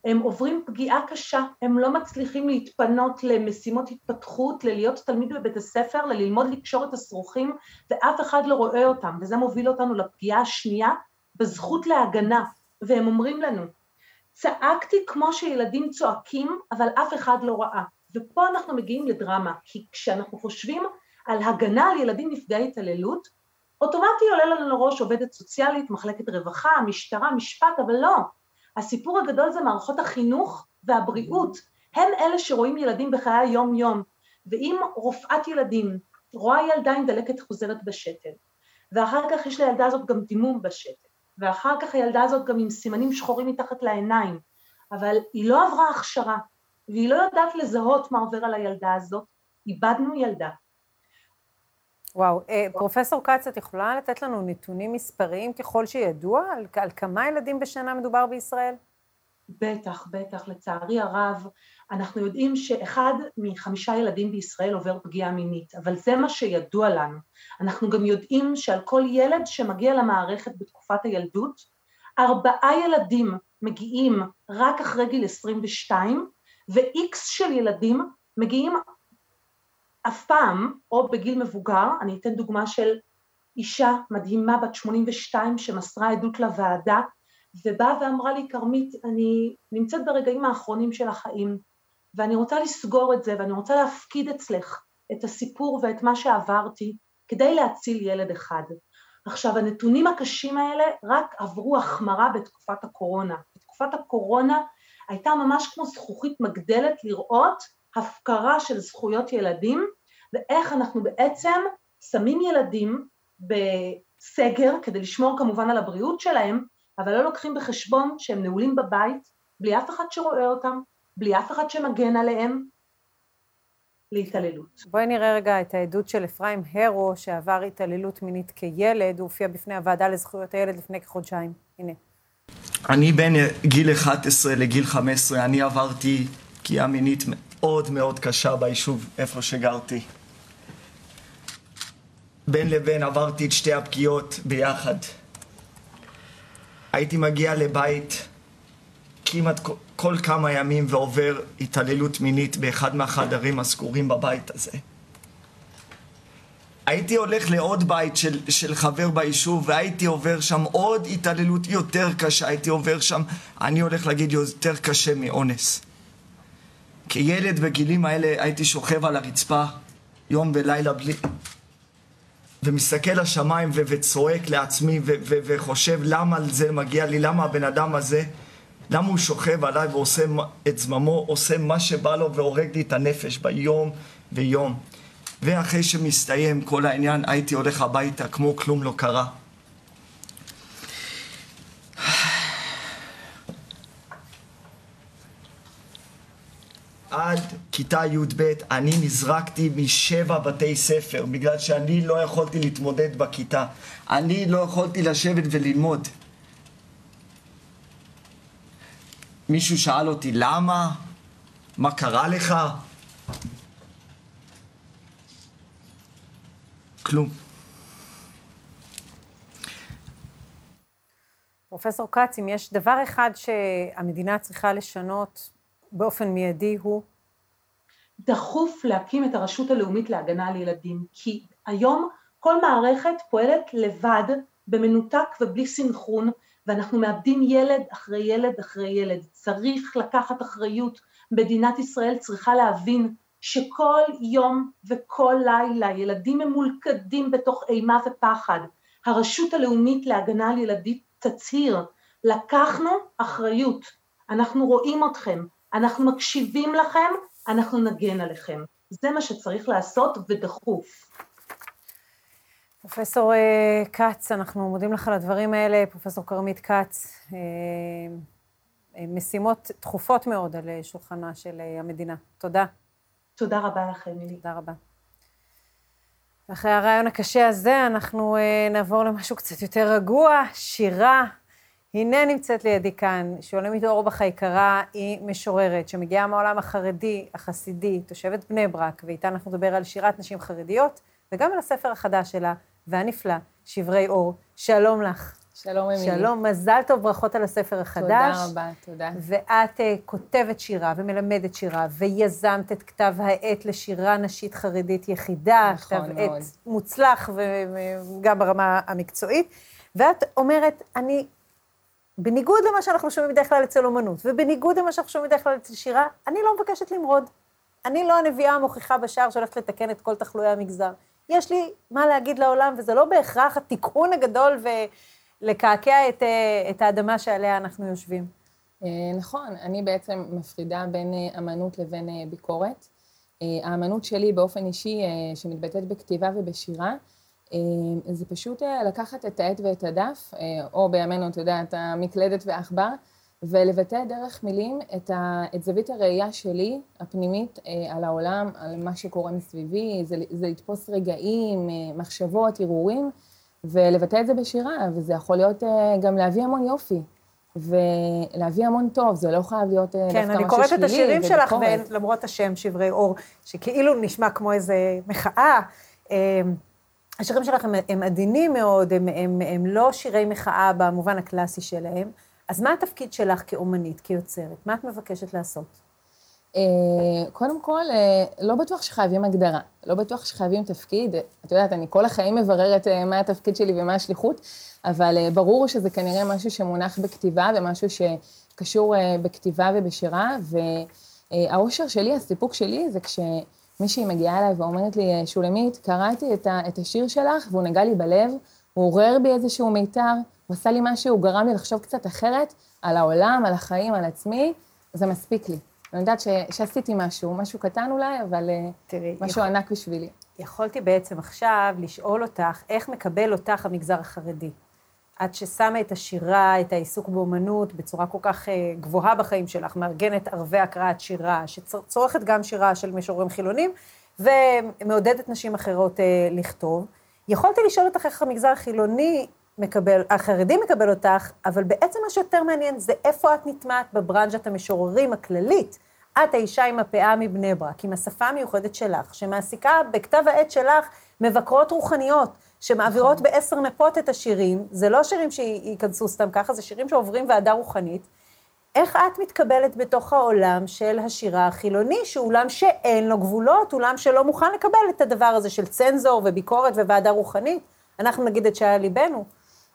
הם עוברים פגיעה קשה, הם לא מצליחים להתפנות למשימות התפתחות, ללהיות תלמיד בבית הספר, ללמוד לקשור את השרוכים, ואף אחד לא רואה אותם, וזה מוביל אותנו לפגיעה השנייה בזכות להגנה, והם אומרים לנו, צעקתי כמו שילדים צועקים, אבל אף אחד לא ראה. ופה אנחנו מגיעים לדרמה, כי כשאנחנו חושבים על הגנה על ילדים נפגעי התעללות, אוטומטי עולה לנו לראש עובדת סוציאלית, מחלקת רווחה, משטרה, משפט, אבל לא. הסיפור הגדול זה מערכות החינוך והבריאות, הם אלה שרואים ילדים בחיי היום יום, ואם רופאת ילדים רואה ילדה עם דלקת חוזרת בשתן, ואחר כך יש לילדה הזאת גם דימום בשתן, ואחר כך הילדה הזאת גם עם סימנים שחורים מתחת לעיניים, אבל היא לא עברה הכשרה, והיא לא יודעת לזהות מה עובר על הילדה הזאת, איבדנו ילדה. וואו, אה, פרופסור כץ, את יכולה לתת לנו נתונים מספריים ככל שידוע על, על כמה ילדים בשנה מדובר בישראל? בטח, בטח. לצערי הרב, אנחנו יודעים שאחד מחמישה ילדים בישראל עובר פגיעה מינית, אבל זה מה שידוע לנו. אנחנו גם יודעים שעל כל ילד שמגיע למערכת בתקופת הילדות, ארבעה ילדים מגיעים רק אחרי גיל 22, ו-X של ילדים מגיעים אף פעם, או בגיל מבוגר, אני אתן דוגמה של אישה מדהימה בת 82 שמסרה עדות לוועדה, ובאה ואמרה לי, כרמית, אני נמצאת ברגעים האחרונים של החיים, ואני רוצה לסגור את זה, ואני רוצה להפקיד אצלך את הסיפור ואת מה שעברתי, כדי להציל ילד אחד. עכשיו, הנתונים הקשים האלה רק עברו החמרה בתקופת הקורונה. בתקופת הקורונה הייתה ממש כמו זכוכית מגדלת לראות הפקרה של זכויות ילדים, ואיך אנחנו בעצם שמים ילדים בסגר כדי לשמור כמובן על הבריאות שלהם, אבל לא לוקחים בחשבון שהם נעולים בבית, בלי אף אחד שרואה אותם, בלי אף אחד שמגן עליהם, להתעללות. בואי נראה רגע את העדות של אפרים הרו, שעבר התעללות מינית כילד, הוא הופיע בפני הוועדה לזכויות הילד לפני כחודשיים. הנה. אני בין גיל 11 לגיל 15, אני עברתי פגיעה מינית מאוד מאוד קשה ביישוב, איפה שגרתי. בין לבין עברתי את שתי הפגיעות ביחד. הייתי מגיע לבית כמעט כל כמה ימים ועובר התעללות מינית באחד מהחדרים הסגורים בבית הזה. הייתי הולך לעוד בית של, של חבר ביישוב והייתי עובר שם עוד התעללות יותר קשה, הייתי עובר שם, אני הולך להגיד יותר קשה מאונס. כילד בגילים האלה הייתי שוכב על הרצפה יום ולילה בלי... ומסתכל לשמיים ו- וצועק לעצמי ו- ו- וחושב למה זה מגיע לי, למה הבן אדם הזה, למה הוא שוכב עליי ועושה את זממו, עושה מה שבא לו והורג לי את הנפש ביום ויום. ואחרי שמסתיים כל העניין הייתי הולך הביתה כמו כלום לא קרה. עד כיתה י"ב אני נזרקתי משבע בתי ספר בגלל שאני לא יכולתי להתמודד בכיתה. אני לא יכולתי לשבת וללמוד. מישהו שאל אותי למה? מה קרה לך? כלום. פרופסור כץ, אם יש דבר אחד שהמדינה צריכה לשנות באופן מיידי הוא? דחוף להקים את הרשות הלאומית להגנה על ילדים, כי היום כל מערכת פועלת לבד, במנותק ובלי סינכרון, ואנחנו מאבדים ילד אחרי ילד אחרי ילד. צריך לקחת אחריות. מדינת ישראל צריכה להבין שכל יום וכל לילה ילדים ממולכדים בתוך אימה ופחד. הרשות הלאומית להגנה על ילדים תצהיר, לקחנו אחריות, אנחנו רואים אתכם, אנחנו מקשיבים לכם, אנחנו נגן עליכם. זה מה שצריך לעשות ודחוף. פרופסור אה, כץ, אנחנו מודים לך על הדברים האלה, פרופסור כרמית כץ. אה, אה, משימות דחופות מאוד על שולחנה של המדינה. תודה. תודה רבה לכם, מילי. תודה רבה. אחרי הרעיון הקשה הזה, אנחנו נעבור למשהו קצת יותר רגוע, שירה. הנה נמצאת לידי כאן, שולמית אורבך היקרה היא משוררת שמגיעה מהעולם החרדי, החסידי, תושבת בני ברק, ואיתה אנחנו נדבר על שירת נשים חרדיות, וגם על הספר החדש שלה, והנפלא, שברי אור. שלום לך. שלום, אמילי. שלום, מזל טוב, ברכות על הספר החדש. תודה רבה, תודה. ואת uh, כותבת שירה ומלמדת שירה, ויזמת את כתב העת לשירה נשית חרדית יחידה. נכון כתב מאוד. עת מוצלח וגם ברמה המקצועית. ואת אומרת, אני בניגוד למה שאנחנו שומעים בדרך כלל אצל אומנות, ובניגוד למה שאנחנו שומעים בדרך כלל אצל שירה, אני לא מבקשת למרוד. אני לא הנביאה המוכיחה בשער שהולכת לתקן את כל תחלואי המגזר. יש לי מה להגיד לעולם, וזה לא בהכרח התיקון הגדול ולקעקע את, אה, את האדמה שעליה אנחנו יושבים. נכון, אני בעצם מפרידה בין אמנות לבין ביקורת. האמנות שלי באופן אישי, שמתבטאת בכתיבה ובשירה, זה פשוט לקחת את העט ואת הדף, או בימינו, אתה יודע, את המקלדת והעכבר, ולבטא דרך מילים את, ה, את זווית הראייה שלי, הפנימית, אה, על העולם, על מה שקורה מסביבי, זה, זה לתפוס רגעים, אה, מחשבות, הרהורים, ולבטא את זה בשירה, וזה יכול להיות אה, גם להביא המון יופי. ולהביא המון טוב, זה לא חייב להיות כן, דווקא משהו שלילי כן, אני קוראת את השירים שלך, ולמרות השם שברי אור, שכאילו נשמע כמו איזה מחאה, השירים שלך הם, עדינים מאוד, הם, הם, הם לא שירי מחאה במובן הקלאסי שלהם. אז מה התפקיד שלך כאומנית, כיוצרת? מה את מבקשת לעשות? אה, קודם כל, אה, לא בטוח שחייבים הגדרה, לא בטוח שחייבים תפקיד. את יודעת, אני כל החיים מבררת אה, מה התפקיד שלי ומה השליחות, אבל ברור שזה כנראה משהו שמונח בכתיבה ומשהו שקשור בכתיבה ובשירה, והאושר שלי, הסיפוק שלי, זה כשמישהי מגיעה אליי ואומרת לי, שולמית, קראתי את השיר שלך והוא נגע לי בלב, הוא עורר בי איזשהו מיתר, הוא עשה לי משהו, הוא גרם לי לחשוב קצת אחרת על העולם, על החיים, על עצמי, זה מספיק לי. אני יודעת ש, שעשיתי משהו, משהו קטן אולי, אבל אה, תראי, משהו יכול... ענק בשבילי. יכולתי בעצם עכשיו לשאול אותך, איך מקבל אותך המגזר החרדי? את ששמה את השירה, את העיסוק באומנות בצורה כל כך uh, גבוהה בחיים שלך, מארגנת ערבי הקראת שירה, שצורכת גם שירה של משוררים חילונים, ומעודדת נשים אחרות uh, לכתוב. יכולתי לשאול אותך איך המגזר החילוני מקבל, החרדי מקבל אותך, אבל בעצם מה שיותר מעניין זה איפה את נטמעת בברנז'ת המשוררים הכללית. את האישה עם הפאה מבני ברק, עם השפה המיוחדת שלך, שמעסיקה בכתב העת שלך מבקרות רוחניות, שמעבירות נכון. בעשר נפות את השירים, זה לא שירים שייכנסו סתם ככה, זה שירים שעוברים ועדה רוחנית. איך את מתקבלת בתוך העולם של השירה החילוני, שהוא עולם שאין לו גבולות, עולם שלא מוכן לקבל את הדבר הזה של צנזור וביקורת וועדה רוחנית? אנחנו נגיד את שהיה ליבנו.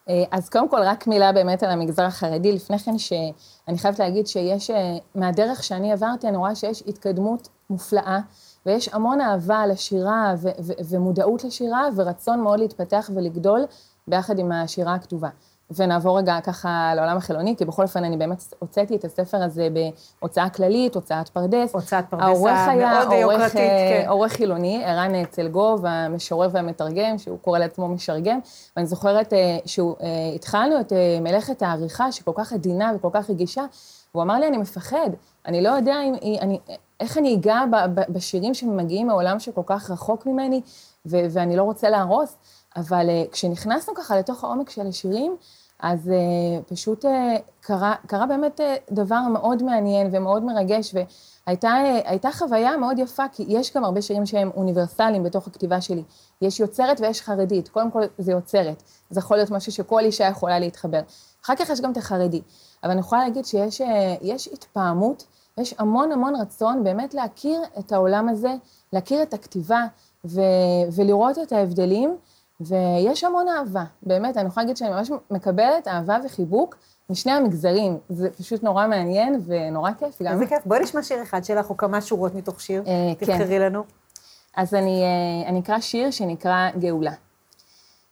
אה, אז קודם כל, רק מילה באמת על המגזר החרדי. לפני כן, שאני חייבת להגיד שיש, אה, מהדרך שאני עברתי, אני רואה שיש התקדמות מופלאה, ויש המון אהבה לשירה ו- ו- ומודעות לשירה, ורצון מאוד להתפתח ולגדול ביחד עם השירה הכתובה. ונעבור רגע ככה לעולם החילוני, כי בכל אופן אני באמת הוצאתי את הספר הזה בהוצאה כללית, הוצאת פרדס. הוצאת פרדס המאוד יוקרתית, אה, כן. עורך חילוני, ערן צלגוב, המשורר והמתרגם, שהוא קורא לעצמו משרגם, ואני זוכרת אה, שהתחלנו אה, את מלאכת העריכה, שכל כך עדינה וכל כך רגישה, והוא אמר לי, אני מפחד, אני לא יודע אם, אני, איך אני אגע בשירים שמגיעים מעולם שכל כך רחוק ממני, ואני לא רוצה להרוס. אבל כשנכנסנו ככה לתוך העומק של השירים, אז uh, פשוט uh, קרה, קרה באמת uh, דבר מאוד מעניין ומאוד מרגש, והייתה uh, חוויה מאוד יפה, כי יש גם הרבה שירים שהם אוניברסליים בתוך הכתיבה שלי. יש יוצרת ויש חרדית, קודם כל זה יוצרת, זה יכול להיות משהו שכל אישה יכולה להתחבר. אחר כך יש גם את החרדי, אבל אני יכולה להגיד שיש uh, התפעמות, יש המון המון רצון באמת להכיר את העולם הזה, להכיר את הכתיבה ו- ולראות את ההבדלים. ויש המון אהבה, באמת, אני יכולה להגיד שאני ממש מקבלת אהבה וחיבוק משני המגזרים. זה פשוט נורא מעניין ונורא כיף גם. איזה כיף. בואי נשמע שיר אחד שלך, או כמה שורות מתוך שיר. אה, כן. תבחרי לנו. אז אני, אה, אני אקרא שיר שנקרא גאולה.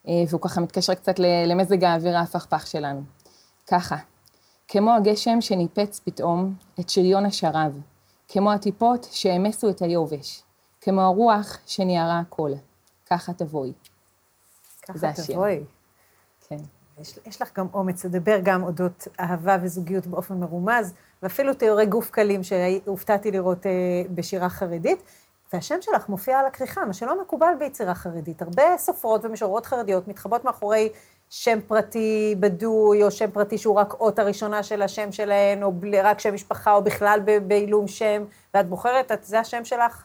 אה, והוא ככה מתקשר קצת למזג האוויר ההפכפך שלנו. ככה, כמו הגשם שניפץ פתאום את שריון השרב, כמו הטיפות שהמסו את היובש, כמו הרוח שניערה הכל, ככה תבואי. ככה תבואי. כן. יש, יש לך גם אומץ לדבר גם אודות אהבה וזוגיות באופן מרומז, ואפילו תיאורי גוף קלים שהופתעתי לראות אה, בשירה חרדית. והשם שלך מופיע על הכריכה, מה שלא מקובל ביצירה חרדית. הרבה סופרות ומשוררות חרדיות מתחבאות מאחורי שם פרטי בדוי, או שם פרטי שהוא רק אות הראשונה של השם שלהן, או רק שם משפחה, או בכלל בעילום שם, ואת בוחרת, את, זה השם שלך?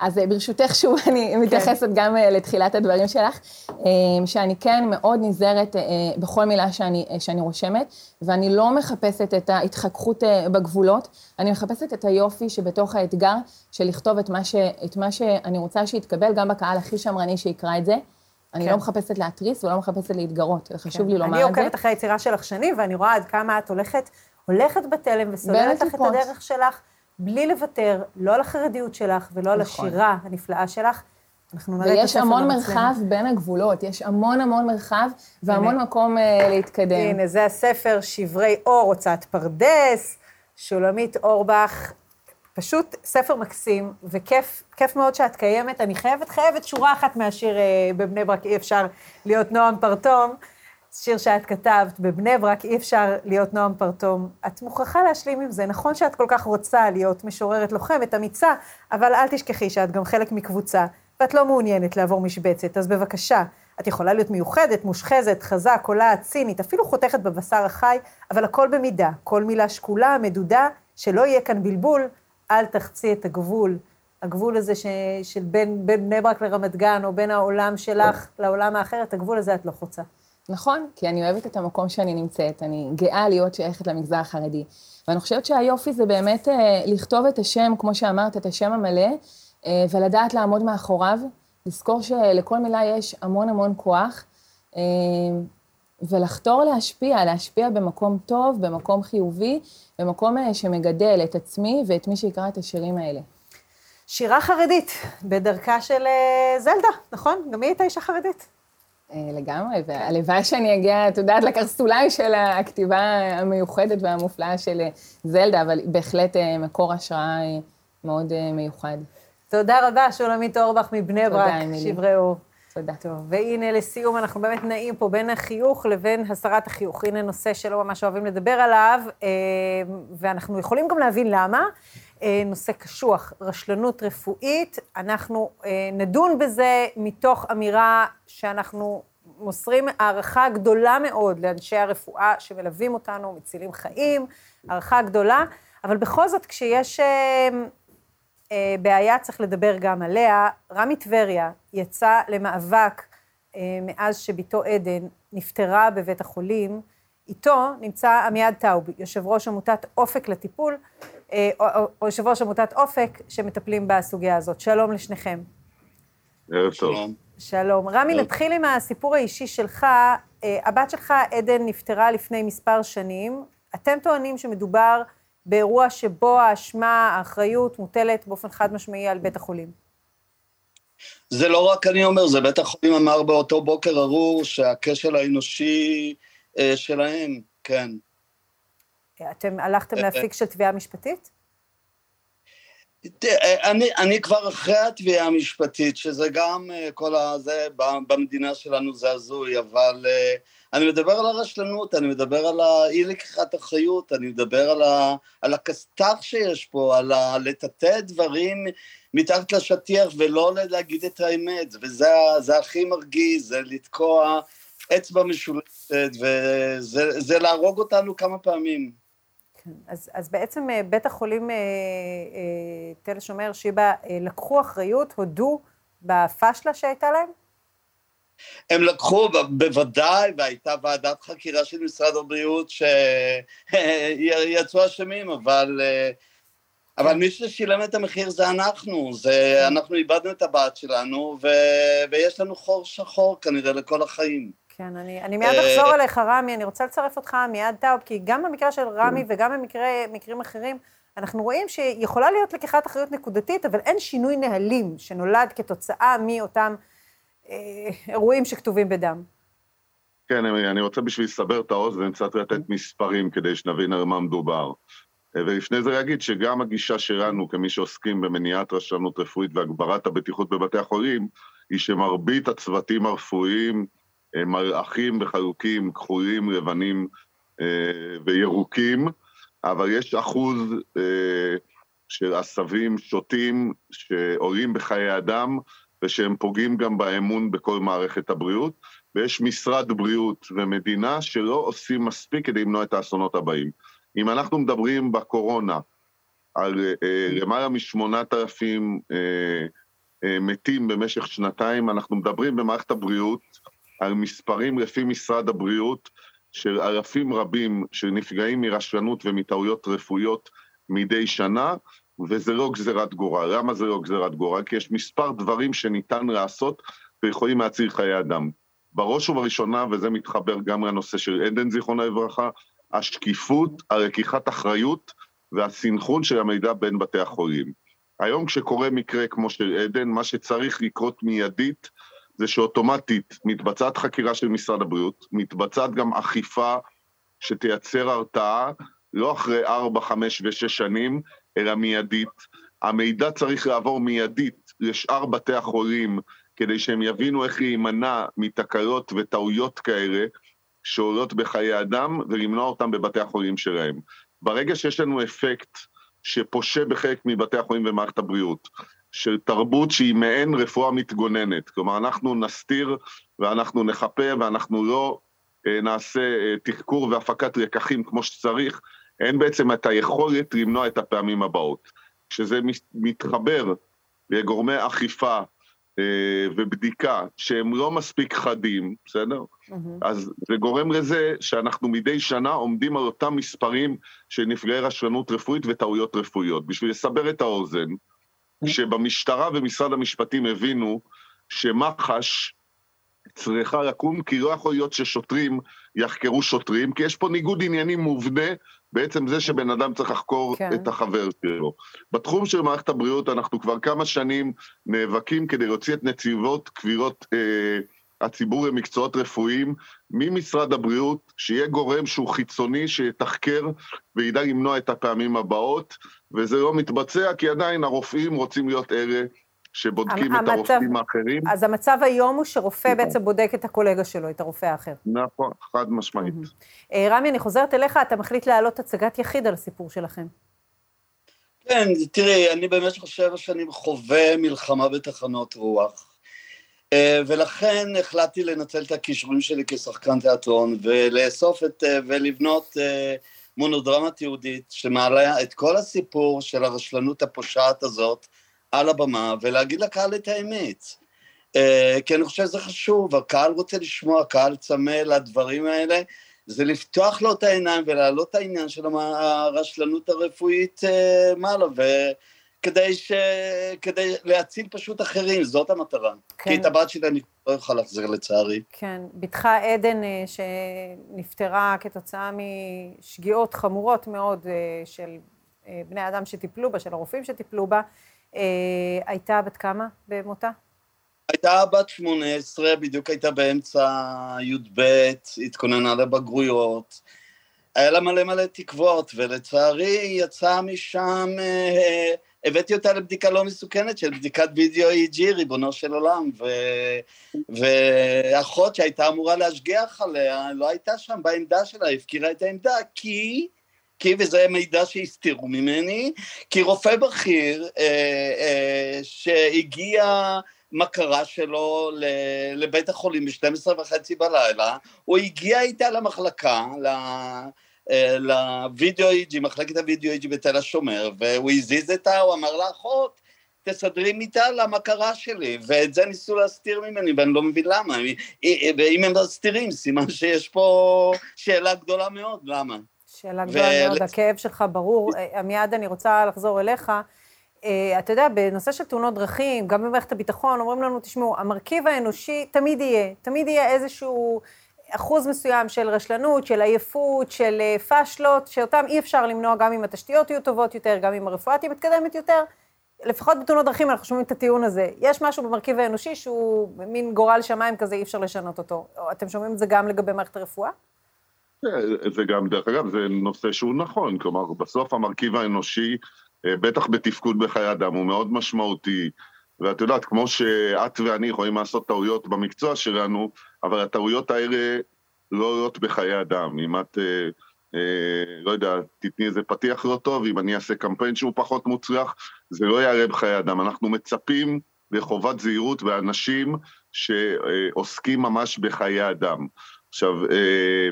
אז אה, ברשותך, שוב, אני כן. מתייחסת גם אה, לתחילת הדברים שלך, אה, שאני כן מאוד נזהרת בכל מילה שאני, שאני רושמת, ואני לא מחפשת את ההתחככות בגבולות, אני מחפשת את היופי שבתוך האתגר של לכתוב את מה, ש, את מה שאני רוצה שיתקבל, גם בקהל הכי שמרני שיקרא את זה. אני כן. לא מחפשת להתריס ולא מחפשת להתגרות, זה חשוב כן. לי לומר את זה. אני עוקבת אחרי היצירה שלך שנים, ואני רואה עד כמה את הולכת, הולכת בתלם וסוללת לך את הדרך שלך. בלי לוותר, לא על החרדיות שלך ולא על נכון. השירה הנפלאה שלך. אנחנו נראה את ויש הספר המון. מרחב בין הגבולות, יש המון המון מרחב והמון הנה. מקום אה, להתקדם. הנה, זה הספר שברי אור, הוצאת פרדס, שולמית אורבך. פשוט ספר מקסים, וכיף כיף מאוד שאת קיימת. אני חייבת, חייבת שורה אחת מהשיר אה, בבני ברק, אי אפשר להיות נועם פרטום. שיר שאת כתבת, בבני ברק אי אפשר להיות נועם פרטום. את מוכרחה להשלים עם זה. נכון שאת כל כך רוצה להיות משוררת לוחמת, אמיצה, אבל אל תשכחי שאת גם חלק מקבוצה, ואת לא מעוניינת לעבור משבצת, אז בבקשה, את יכולה להיות מיוחדת, מושחזת, חזה, קולעת, צינית, אפילו חותכת בבשר החי, אבל הכל במידה, כל מילה שקולה, מדודה, שלא יהיה כאן בלבול, אל תחצי את הגבול. הגבול הזה ש... של בין, בין בני ברק לרמת גן, או בין העולם שלך לעולם האחר, את הגבול הזה את לא חוצה. נכון, כי אני אוהבת את המקום שאני נמצאת, אני גאה להיות שייכת למגזר החרדי. ואני חושבת שהיופי זה באמת אה, לכתוב את השם, כמו שאמרת, את השם המלא, אה, ולדעת לעמוד מאחוריו, לזכור שלכל מילה יש המון המון כוח, אה, ולחתור להשפיע, להשפיע במקום טוב, במקום חיובי, במקום אה, שמגדל את עצמי ואת מי שיקרא את השירים האלה. שירה חרדית, בדרכה של אה, זלדה, נכון? גם היא הייתה אישה חרדית. אה, לגמרי, והלוואי שאני אגיע, את יודעת, לקרסוליים של הכתיבה המיוחדת והמופלאה של זלדה, אבל בהחלט מקור השראה אה, מאוד מיוחד. תודה רבה, שולמית אורבך מבני ברק. שברי אור. תודה. טוב, והנה לסיום, אנחנו באמת נעים פה בין החיוך לבין הסרת החיוך. הנה נושא שלא ממש אוהבים לדבר עליו, אה, ואנחנו יכולים גם להבין למה. אה, נושא קשוח, רשלנות רפואית. אנחנו אה, נדון בזה מתוך אמירה שאנחנו מוסרים הערכה גדולה מאוד לאנשי הרפואה שמלווים אותנו, מצילים חיים, הערכה גדולה, אבל בכל זאת, כשיש... אה, בעיה, צריך לדבר גם עליה. רמי טבריה יצא למאבק אה, מאז שבתו עדן נפטרה בבית החולים. איתו נמצא עמיעד טאובי, יושב ראש עמותת אופק לטיפול, אה, או, או, או יושב ראש עמותת אופק שמטפלים בסוגיה הזאת. שלום לשניכם. ערב טוב. שלום. רמי, נתחיל עם הסיפור האישי שלך. הבת שלך, עדן, נפטרה לפני מספר שנים. אתם טוענים שמדובר באירוע שבו האשמה, האחריות, מוטלת באופן חד משמעי על בית החולים. זה לא רק אני אומר, זה בית החולים אמר באותו בוקר ארור שהכשל האנושי אה, שלהם, כן. אתם הלכתם להפיק של תביעה משפטית? תראה, אני, אני כבר אחרי התביעה המשפטית, שזה גם אה, כל הזה, במדינה שלנו זה הזוי, אבל אה, אני מדבר על הרשלנות, אני מדבר על האי לקיחת אחריות, אני מדבר על, על הכסת"ח שיש פה, על לטאטא דברים מתחת לשטיח ולא להגיד את האמת, וזה הכי מרגיז, זה לתקוע אצבע משולשת, וזה זה להרוג אותנו כמה פעמים. כן. אז, אז בעצם אה, בית החולים אה, אה, תל השומר, שיבא, לקחו אחריות, הודו בפשלה שהייתה להם? הם לקחו, בוודאי, והייתה ועדת חקירה של משרד הבריאות שיצאו אשמים, אבל, אבל מי ששילם את המחיר זה אנחנו, זה, אנחנו איבדנו את הבת שלנו, ו, ויש לנו חור שחור כנראה לכל החיים. כן, אני, אני מיד אה, אחזור אליך, רמי, אני רוצה לצרף אותך מיד טאוב, כי גם במקרה של רמי וגם במקרים אחרים, אנחנו רואים שיכולה להיות לקיחת אחריות נקודתית, אבל אין שינוי נהלים שנולד כתוצאה מאותם אה, אירועים שכתובים בדם. כן, אני רוצה בשביל לסבר את האוזן קצת לתת מספרים כדי שנבין על מה מדובר. אה, ולפני זה להגיד שגם הגישה שלנו כמי שעוסקים במניעת רשלנות רפואית והגברת הבטיחות בבתי החולים, היא שמרבית הצוותים הרפואיים הם אחים וחלוקים, כחולים, לבנים אה, וירוקים, אבל יש אחוז אה, של עשבים שוטים שעולים בחיי אדם ושהם פוגעים גם באמון בכל מערכת הבריאות, ויש משרד בריאות ומדינה שלא עושים מספיק כדי למנוע את האסונות הבאים. אם אנחנו מדברים בקורונה על אה, למעלה משמונת אלפים אה, אה, מתים במשך שנתיים, אנחנו מדברים במערכת הבריאות על מספרים לפי משרד הבריאות של אלפים רבים שנפגעים מרשלנות ומטעויות רפואיות מדי שנה, וזה לא גזירת גורל. למה זה לא גזירת גורל? כי יש מספר דברים שניתן לעשות ויכולים להציל חיי אדם. בראש ובראשונה, וזה מתחבר גם לנושא של עדן, זיכרונה לברכה, השקיפות, הלקיחת אחריות והסנכרון של המידע בין בתי החולים. היום כשקורה מקרה כמו של עדן, מה שצריך לקרות מיידית זה שאוטומטית מתבצעת חקירה של משרד הבריאות, מתבצעת גם אכיפה שתייצר הרתעה, לא אחרי 4, 5 ו-6 שנים, אלא מיידית. המידע צריך לעבור מיידית לשאר בתי החולים, כדי שהם יבינו איך להימנע מתקלות וטעויות כאלה שעולות בחיי אדם, ולמנוע אותם בבתי החולים שלהם. ברגע שיש לנו אפקט שפושה בחלק מבתי החולים ומערכת הבריאות, של תרבות שהיא מעין רפואה מתגוננת. כלומר, אנחנו נסתיר ואנחנו נחפה ואנחנו לא אה, נעשה אה, תחקור והפקת לקחים כמו שצריך, אין בעצם את היכולת למנוע את הפעמים הבאות. כשזה מתחבר לגורמי אכיפה אה, ובדיקה שהם לא מספיק חדים, בסדר? Mm-hmm. אז זה גורם לזה שאנחנו מדי שנה עומדים על אותם מספרים של נפגעי רשלנות רפואית וטעויות רפואיות. בשביל לסבר את האוזן, כשבמשטרה ומשרד המשפטים הבינו שמח"ש צריכה לקום, כי לא יכול להיות ששוטרים יחקרו שוטרים, כי יש פה ניגוד עניינים מובנה בעצם זה שבן אדם צריך לחקור כן. את החבר שלו. בתחום של מערכת הבריאות אנחנו כבר כמה שנים נאבקים כדי להוציא את נציבות קבילות אה, הציבור למקצועות רפואיים ממשרד הבריאות, שיהיה גורם שהוא חיצוני, שיתחקר וידע למנוע את הפעמים הבאות, וזה לא מתבצע כי עדיין הרופאים רוצים להיות אלה שבודקים המצב, את הרופאים האחרים. אז המצב היום הוא שרופא נכון. בעצם בודק את הקולגה שלו, את הרופא האחר. נכון, חד משמעית. אה, רמי, אני חוזרת אליך, אתה מחליט להעלות הצגת יחיד על הסיפור שלכם. כן, תראי, אני במשך שבע שנים חווה מלחמה בתחנות רוח. אה, ולכן החלטתי לנצל את הכישורים שלי כשחקן תיאטרון ולאסוף את, אה, ולבנות מונודרמה תיעודית שמעלה את כל הסיפור של הרשלנות הפושעת הזאת על הבמה ולהגיד לקהל את האמת. כי אני חושב שזה חשוב, הקהל רוצה לשמוע, הקהל צמא לדברים האלה, זה לפתוח לו את העיניים ולהעלות את העניין של הרשלנות הרפואית מעלה, וכדי ש... כדי להציל פשוט אחרים, זאת המטרה. כן. כי את הבת שלי אני לא אוכל להחזיר לצערי. כן, בתך עדן אה, שנפטרה כתוצאה משגיאות חמורות מאוד של בני אדם שטיפלו בה, של הרופאים שטיפלו בה, אה, הייתה בת כמה במותה? הייתה בת 18, בדיוק הייתה באמצע י"ב, התכוננה לבגרויות. היה לה מלא מלא תקוות, ולצערי היא יצאה משם, אה, הבאתי אותה לבדיקה לא מסוכנת של בדיקת וידאו EG, ריבונו של עולם, ו... ואחות שהייתה אמורה להשגיח עליה, לא הייתה שם בעמדה שלה, הפקירה את העמדה, כי כי, וזה מידע שהסתירו ממני, כי רופא בכיר אה, אה, שהגיע מכרה שלו לבית החולים ב-12 וחצי בלילה, הוא הגיע איתה למחלקה, ל... אה, לוידאו איג'י, מחלקת הוידאו איג'י בתל השומר, והוא הזיז אותה, הוא אמר לאחות, תסדרי מיטה למכרה שלי, ואת זה ניסו להסתיר ממני, ואני לא מבין למה. ואם הם מסתירים, סימן שיש פה שאלה גדולה מאוד, למה? שאלה גדולה מאוד, הכאב שלך ברור. אה, עמיעד, אני רוצה לחזור אליך. אה, אתה יודע, בנושא של תאונות דרכים, גם במערכת הביטחון, אומרים לנו, תשמעו, המרכיב האנושי תמיד יהיה, תמיד יהיה איזשהו אחוז מסוים של רשלנות, של עייפות, של אה, פאשלות, שאותם אי אפשר למנוע גם אם התשתיות יהיו טובות יותר, גם אם הרפואה תהיה מתקדמת יותר. לפחות בתאונות דרכים אנחנו שומעים את הטיעון הזה. יש משהו במרכיב האנושי שהוא מין גורל שמיים כזה, אי אפשר לשנות אותו. אתם שומעים את זה גם לגבי מערכת הרפואה? זה גם, דרך אגב, זה נושא שהוא נכון, כלומר, בסוף המרכיב האנושי, אה, בטח בתפקוד בחיי אדם, הוא מאוד משמעותי. ואת יודעת, כמו שאת ואני יכולים לעשות טעויות במקצוע שלנו, אבל הטעויות האלה לא עולות בחיי אדם. אם את, אה, אה, לא יודע, תתני איזה פתיח לא טוב, אם אני אעשה קמפיין שהוא פחות מוצלח, זה לא יעלה בחיי אדם. אנחנו מצפים לחובת זהירות באנשים שעוסקים ממש בחיי אדם. עכשיו, אה,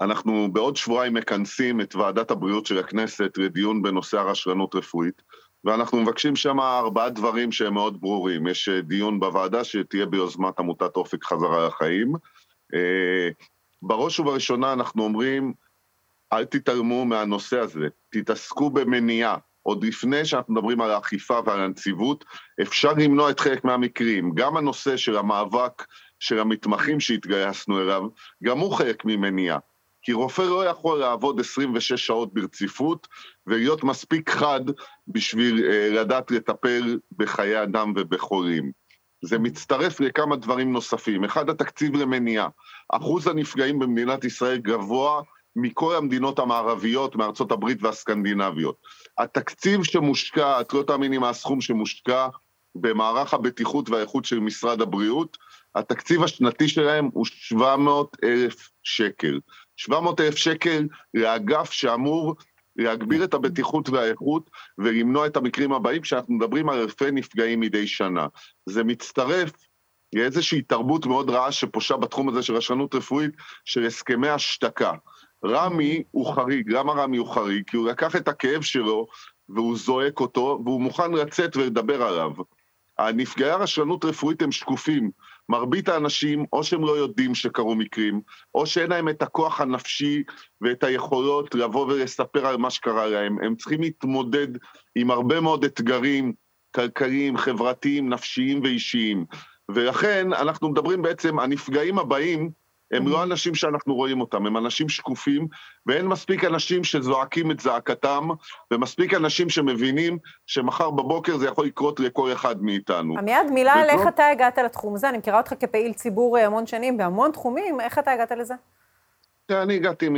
אנחנו בעוד שבועיים מכנסים את ועדת הבריאות של הכנסת לדיון בנושא הרשלנות רפואית, ואנחנו מבקשים שם ארבעה דברים שהם מאוד ברורים. יש אה, דיון בוועדה שתהיה ביוזמת עמותת אופק חזרה לחיים. אה, בראש ובראשונה אנחנו אומרים, אל תתעלמו מהנושא הזה, תתעסקו במניעה. עוד לפני שאנחנו מדברים על האכיפה ועל הנציבות, אפשר למנוע את חלק מהמקרים. גם הנושא של המאבק של המתמחים שהתגייסנו אליו, גם הוא חלק ממניעה. כי רופא לא יכול לעבוד 26 שעות ברציפות ולהיות מספיק חד בשביל אה, לדעת לטפל בחיי אדם ובחולים. זה מצטרף לכמה דברים נוספים. אחד, התקציב למניעה. אחוז הנפגעים במדינת ישראל גבוה מכל המדינות המערביות, מארצות הברית והסקנדינביות. התקציב שמושקע, את לא תאמיני מה הסכום שמושקע במערך הבטיחות והאיכות של משרד הבריאות, התקציב השנתי שלהם הוא 700 אלף שקל. 700 אלף שקל לאגף שאמור להגביר את הבטיחות והאיכות ולמנוע את המקרים הבאים, שאנחנו מדברים על אלפי נפגעים מדי שנה. זה מצטרף לאיזושהי תרבות מאוד רעה שפושה בתחום הזה של רשלנות רפואית, של הסכמי השתקה. רמי הוא חריג, למה רמי הוא חריג? כי הוא לקח את הכאב שלו והוא זועק אותו, והוא מוכן לצאת ולדבר עליו. הנפגעי הרשלנות רפואית הם שקופים. מרבית האנשים, או שהם לא יודעים שקרו מקרים, או שאין להם את הכוח הנפשי ואת היכולות לבוא ולספר על מה שקרה להם. הם צריכים להתמודד עם הרבה מאוד אתגרים כלכליים, חברתיים, נפשיים ואישיים. ולכן אנחנו מדברים בעצם, הנפגעים הבאים הם לא אנשים שאנחנו רואים אותם, הם אנשים שקופים, ואין מספיק אנשים שזועקים את זעקתם, ומספיק אנשים שמבינים שמחר בבוקר זה יכול לקרות לכל אחד מאיתנו. עמיעד, מילה על איך אתה הגעת לתחום הזה. אני מכירה אותך כפעיל ציבור אה, המון שנים בהמון תחומים, איך אתה הגעת לזה? אני הגעתי, מ,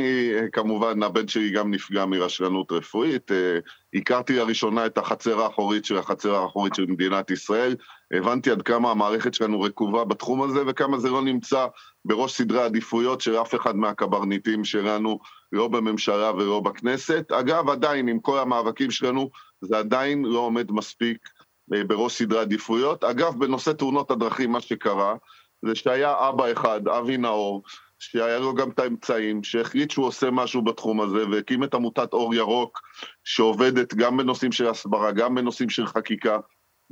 כמובן, הבן שלי גם נפגע מרשלנות רפואית. אה, הכרתי לראשונה את החצר האחורית של החצר האחורית של מדינת ישראל. הבנתי עד כמה המערכת שלנו רקובה בתחום הזה, וכמה זה לא נמצא בראש סדרי העדיפויות של אף אחד מהקברניטים שלנו, לא בממשלה ולא בכנסת. אגב, עדיין, עם כל המאבקים שלנו, זה עדיין לא עומד מספיק אה, בראש סדרי העדיפויות. אגב, בנושא תאונות הדרכים, מה שקרה, זה שהיה אבא אחד, אבי נאור, שהיה לו גם את האמצעים, שהחליט שהוא עושה משהו בתחום הזה, והקים את עמותת אור ירוק, שעובדת גם בנושאים של הסברה, גם בנושאים של חקיקה,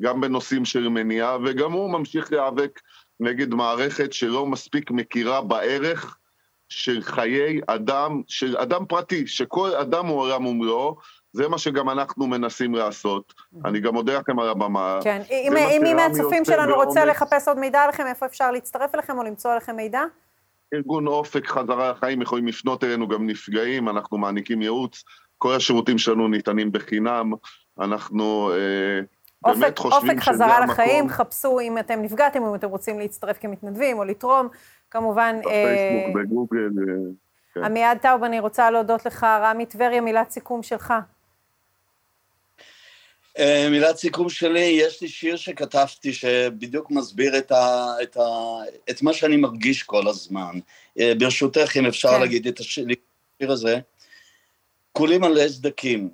גם בנושאים של מניעה, וגם הוא ממשיך להיאבק נגד מערכת שלא מספיק מכירה בערך של חיי אדם, של אדם פרטי, שכל אדם הוא עולם ומלואו, זה מה שגם אנחנו מנסים לעשות. אני גם מודה לכם על הבמה. כן, אם מי מהצופים שלנו רוצה לחפש עוד מידע עליכם, איפה אפשר להצטרף אליכם או למצוא עליכם מידע? ארגון אופק חזרה לחיים יכולים לפנות אלינו גם נפגעים, אנחנו מעניקים ייעוץ, כל השירותים שלנו ניתנים בחינם, אנחנו אה, אופק, באמת חושבים אופק חזרה לחיים, המקום... חפשו אם אתם נפגעתם, אם אתם רוצים להצטרף כמתנדבים או לתרום, כמובן... בפייסבוק, אה, בגוגל. אה, כן. עמיעד טאוב, אני רוצה להודות לך, רמי טבריה, מילת סיכום שלך. אה, מילת סיכום שלי, יש לי שיר שכתבתי שבדיוק מסביר את, ה, את, ה, את מה שאני מרגיש כל הזמן. אה, ברשותך, אם אפשר כן. להגיד את השיר הזה, כולים עלי סדקים,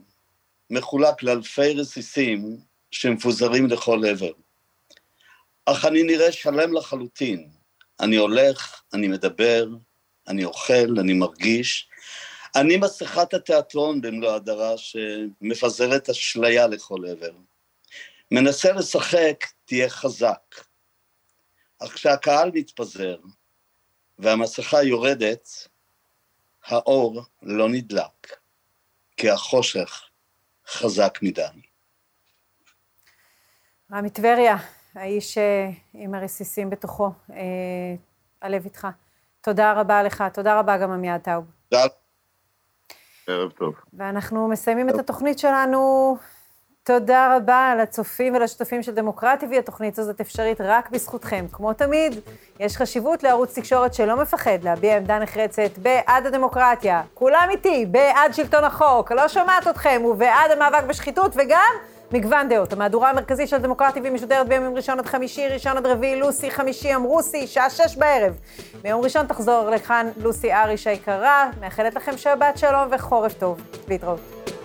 מחולק לאלפי רסיסים שמפוזרים לכל עבר. אך אני נראה שלם לחלוטין. אני הולך, אני מדבר, אני אוכל, אני מרגיש, אני מסכת התיאטרון במלוא הדרה שמפזרת אשליה לכל עבר. מנסה לשחק, תהיה חזק. אך כשהקהל מתפזר והמסכה יורדת, האור לא נדלק, כי החושך חזק מדי. רמי טבריה, האיש אה, עם הרסיסים בתוכו, אה, הלב איתך. תודה רבה לך, תודה רבה גם עמיעד טאוב. תודה. ערב טוב. ואנחנו מסיימים את התוכנית שלנו. תודה רבה לצופים ולשותפים של דמוקרטי, התוכנית הזאת אפשרית רק בזכותכם. כמו תמיד, יש חשיבות לערוץ תקשורת שלא מפחד להביע עמדה נחרצת בעד הדמוקרטיה. כולם איתי, בעד שלטון החוק, לא שומעת אתכם, ובעד המאבק בשחיתות, וגם מגוון דעות. המהדורה המרכזית של דמוקרטי והיא משודרת בימים ראשון עד חמישי, ראשון עד רביעי, לוסי, חמישי, אמרוסי, שעה שש בערב. ביום ראשון תחזור לכאן לוסי אריש היקרה, מאחלת לכם שבת שלום וחורף טוב. להתראות.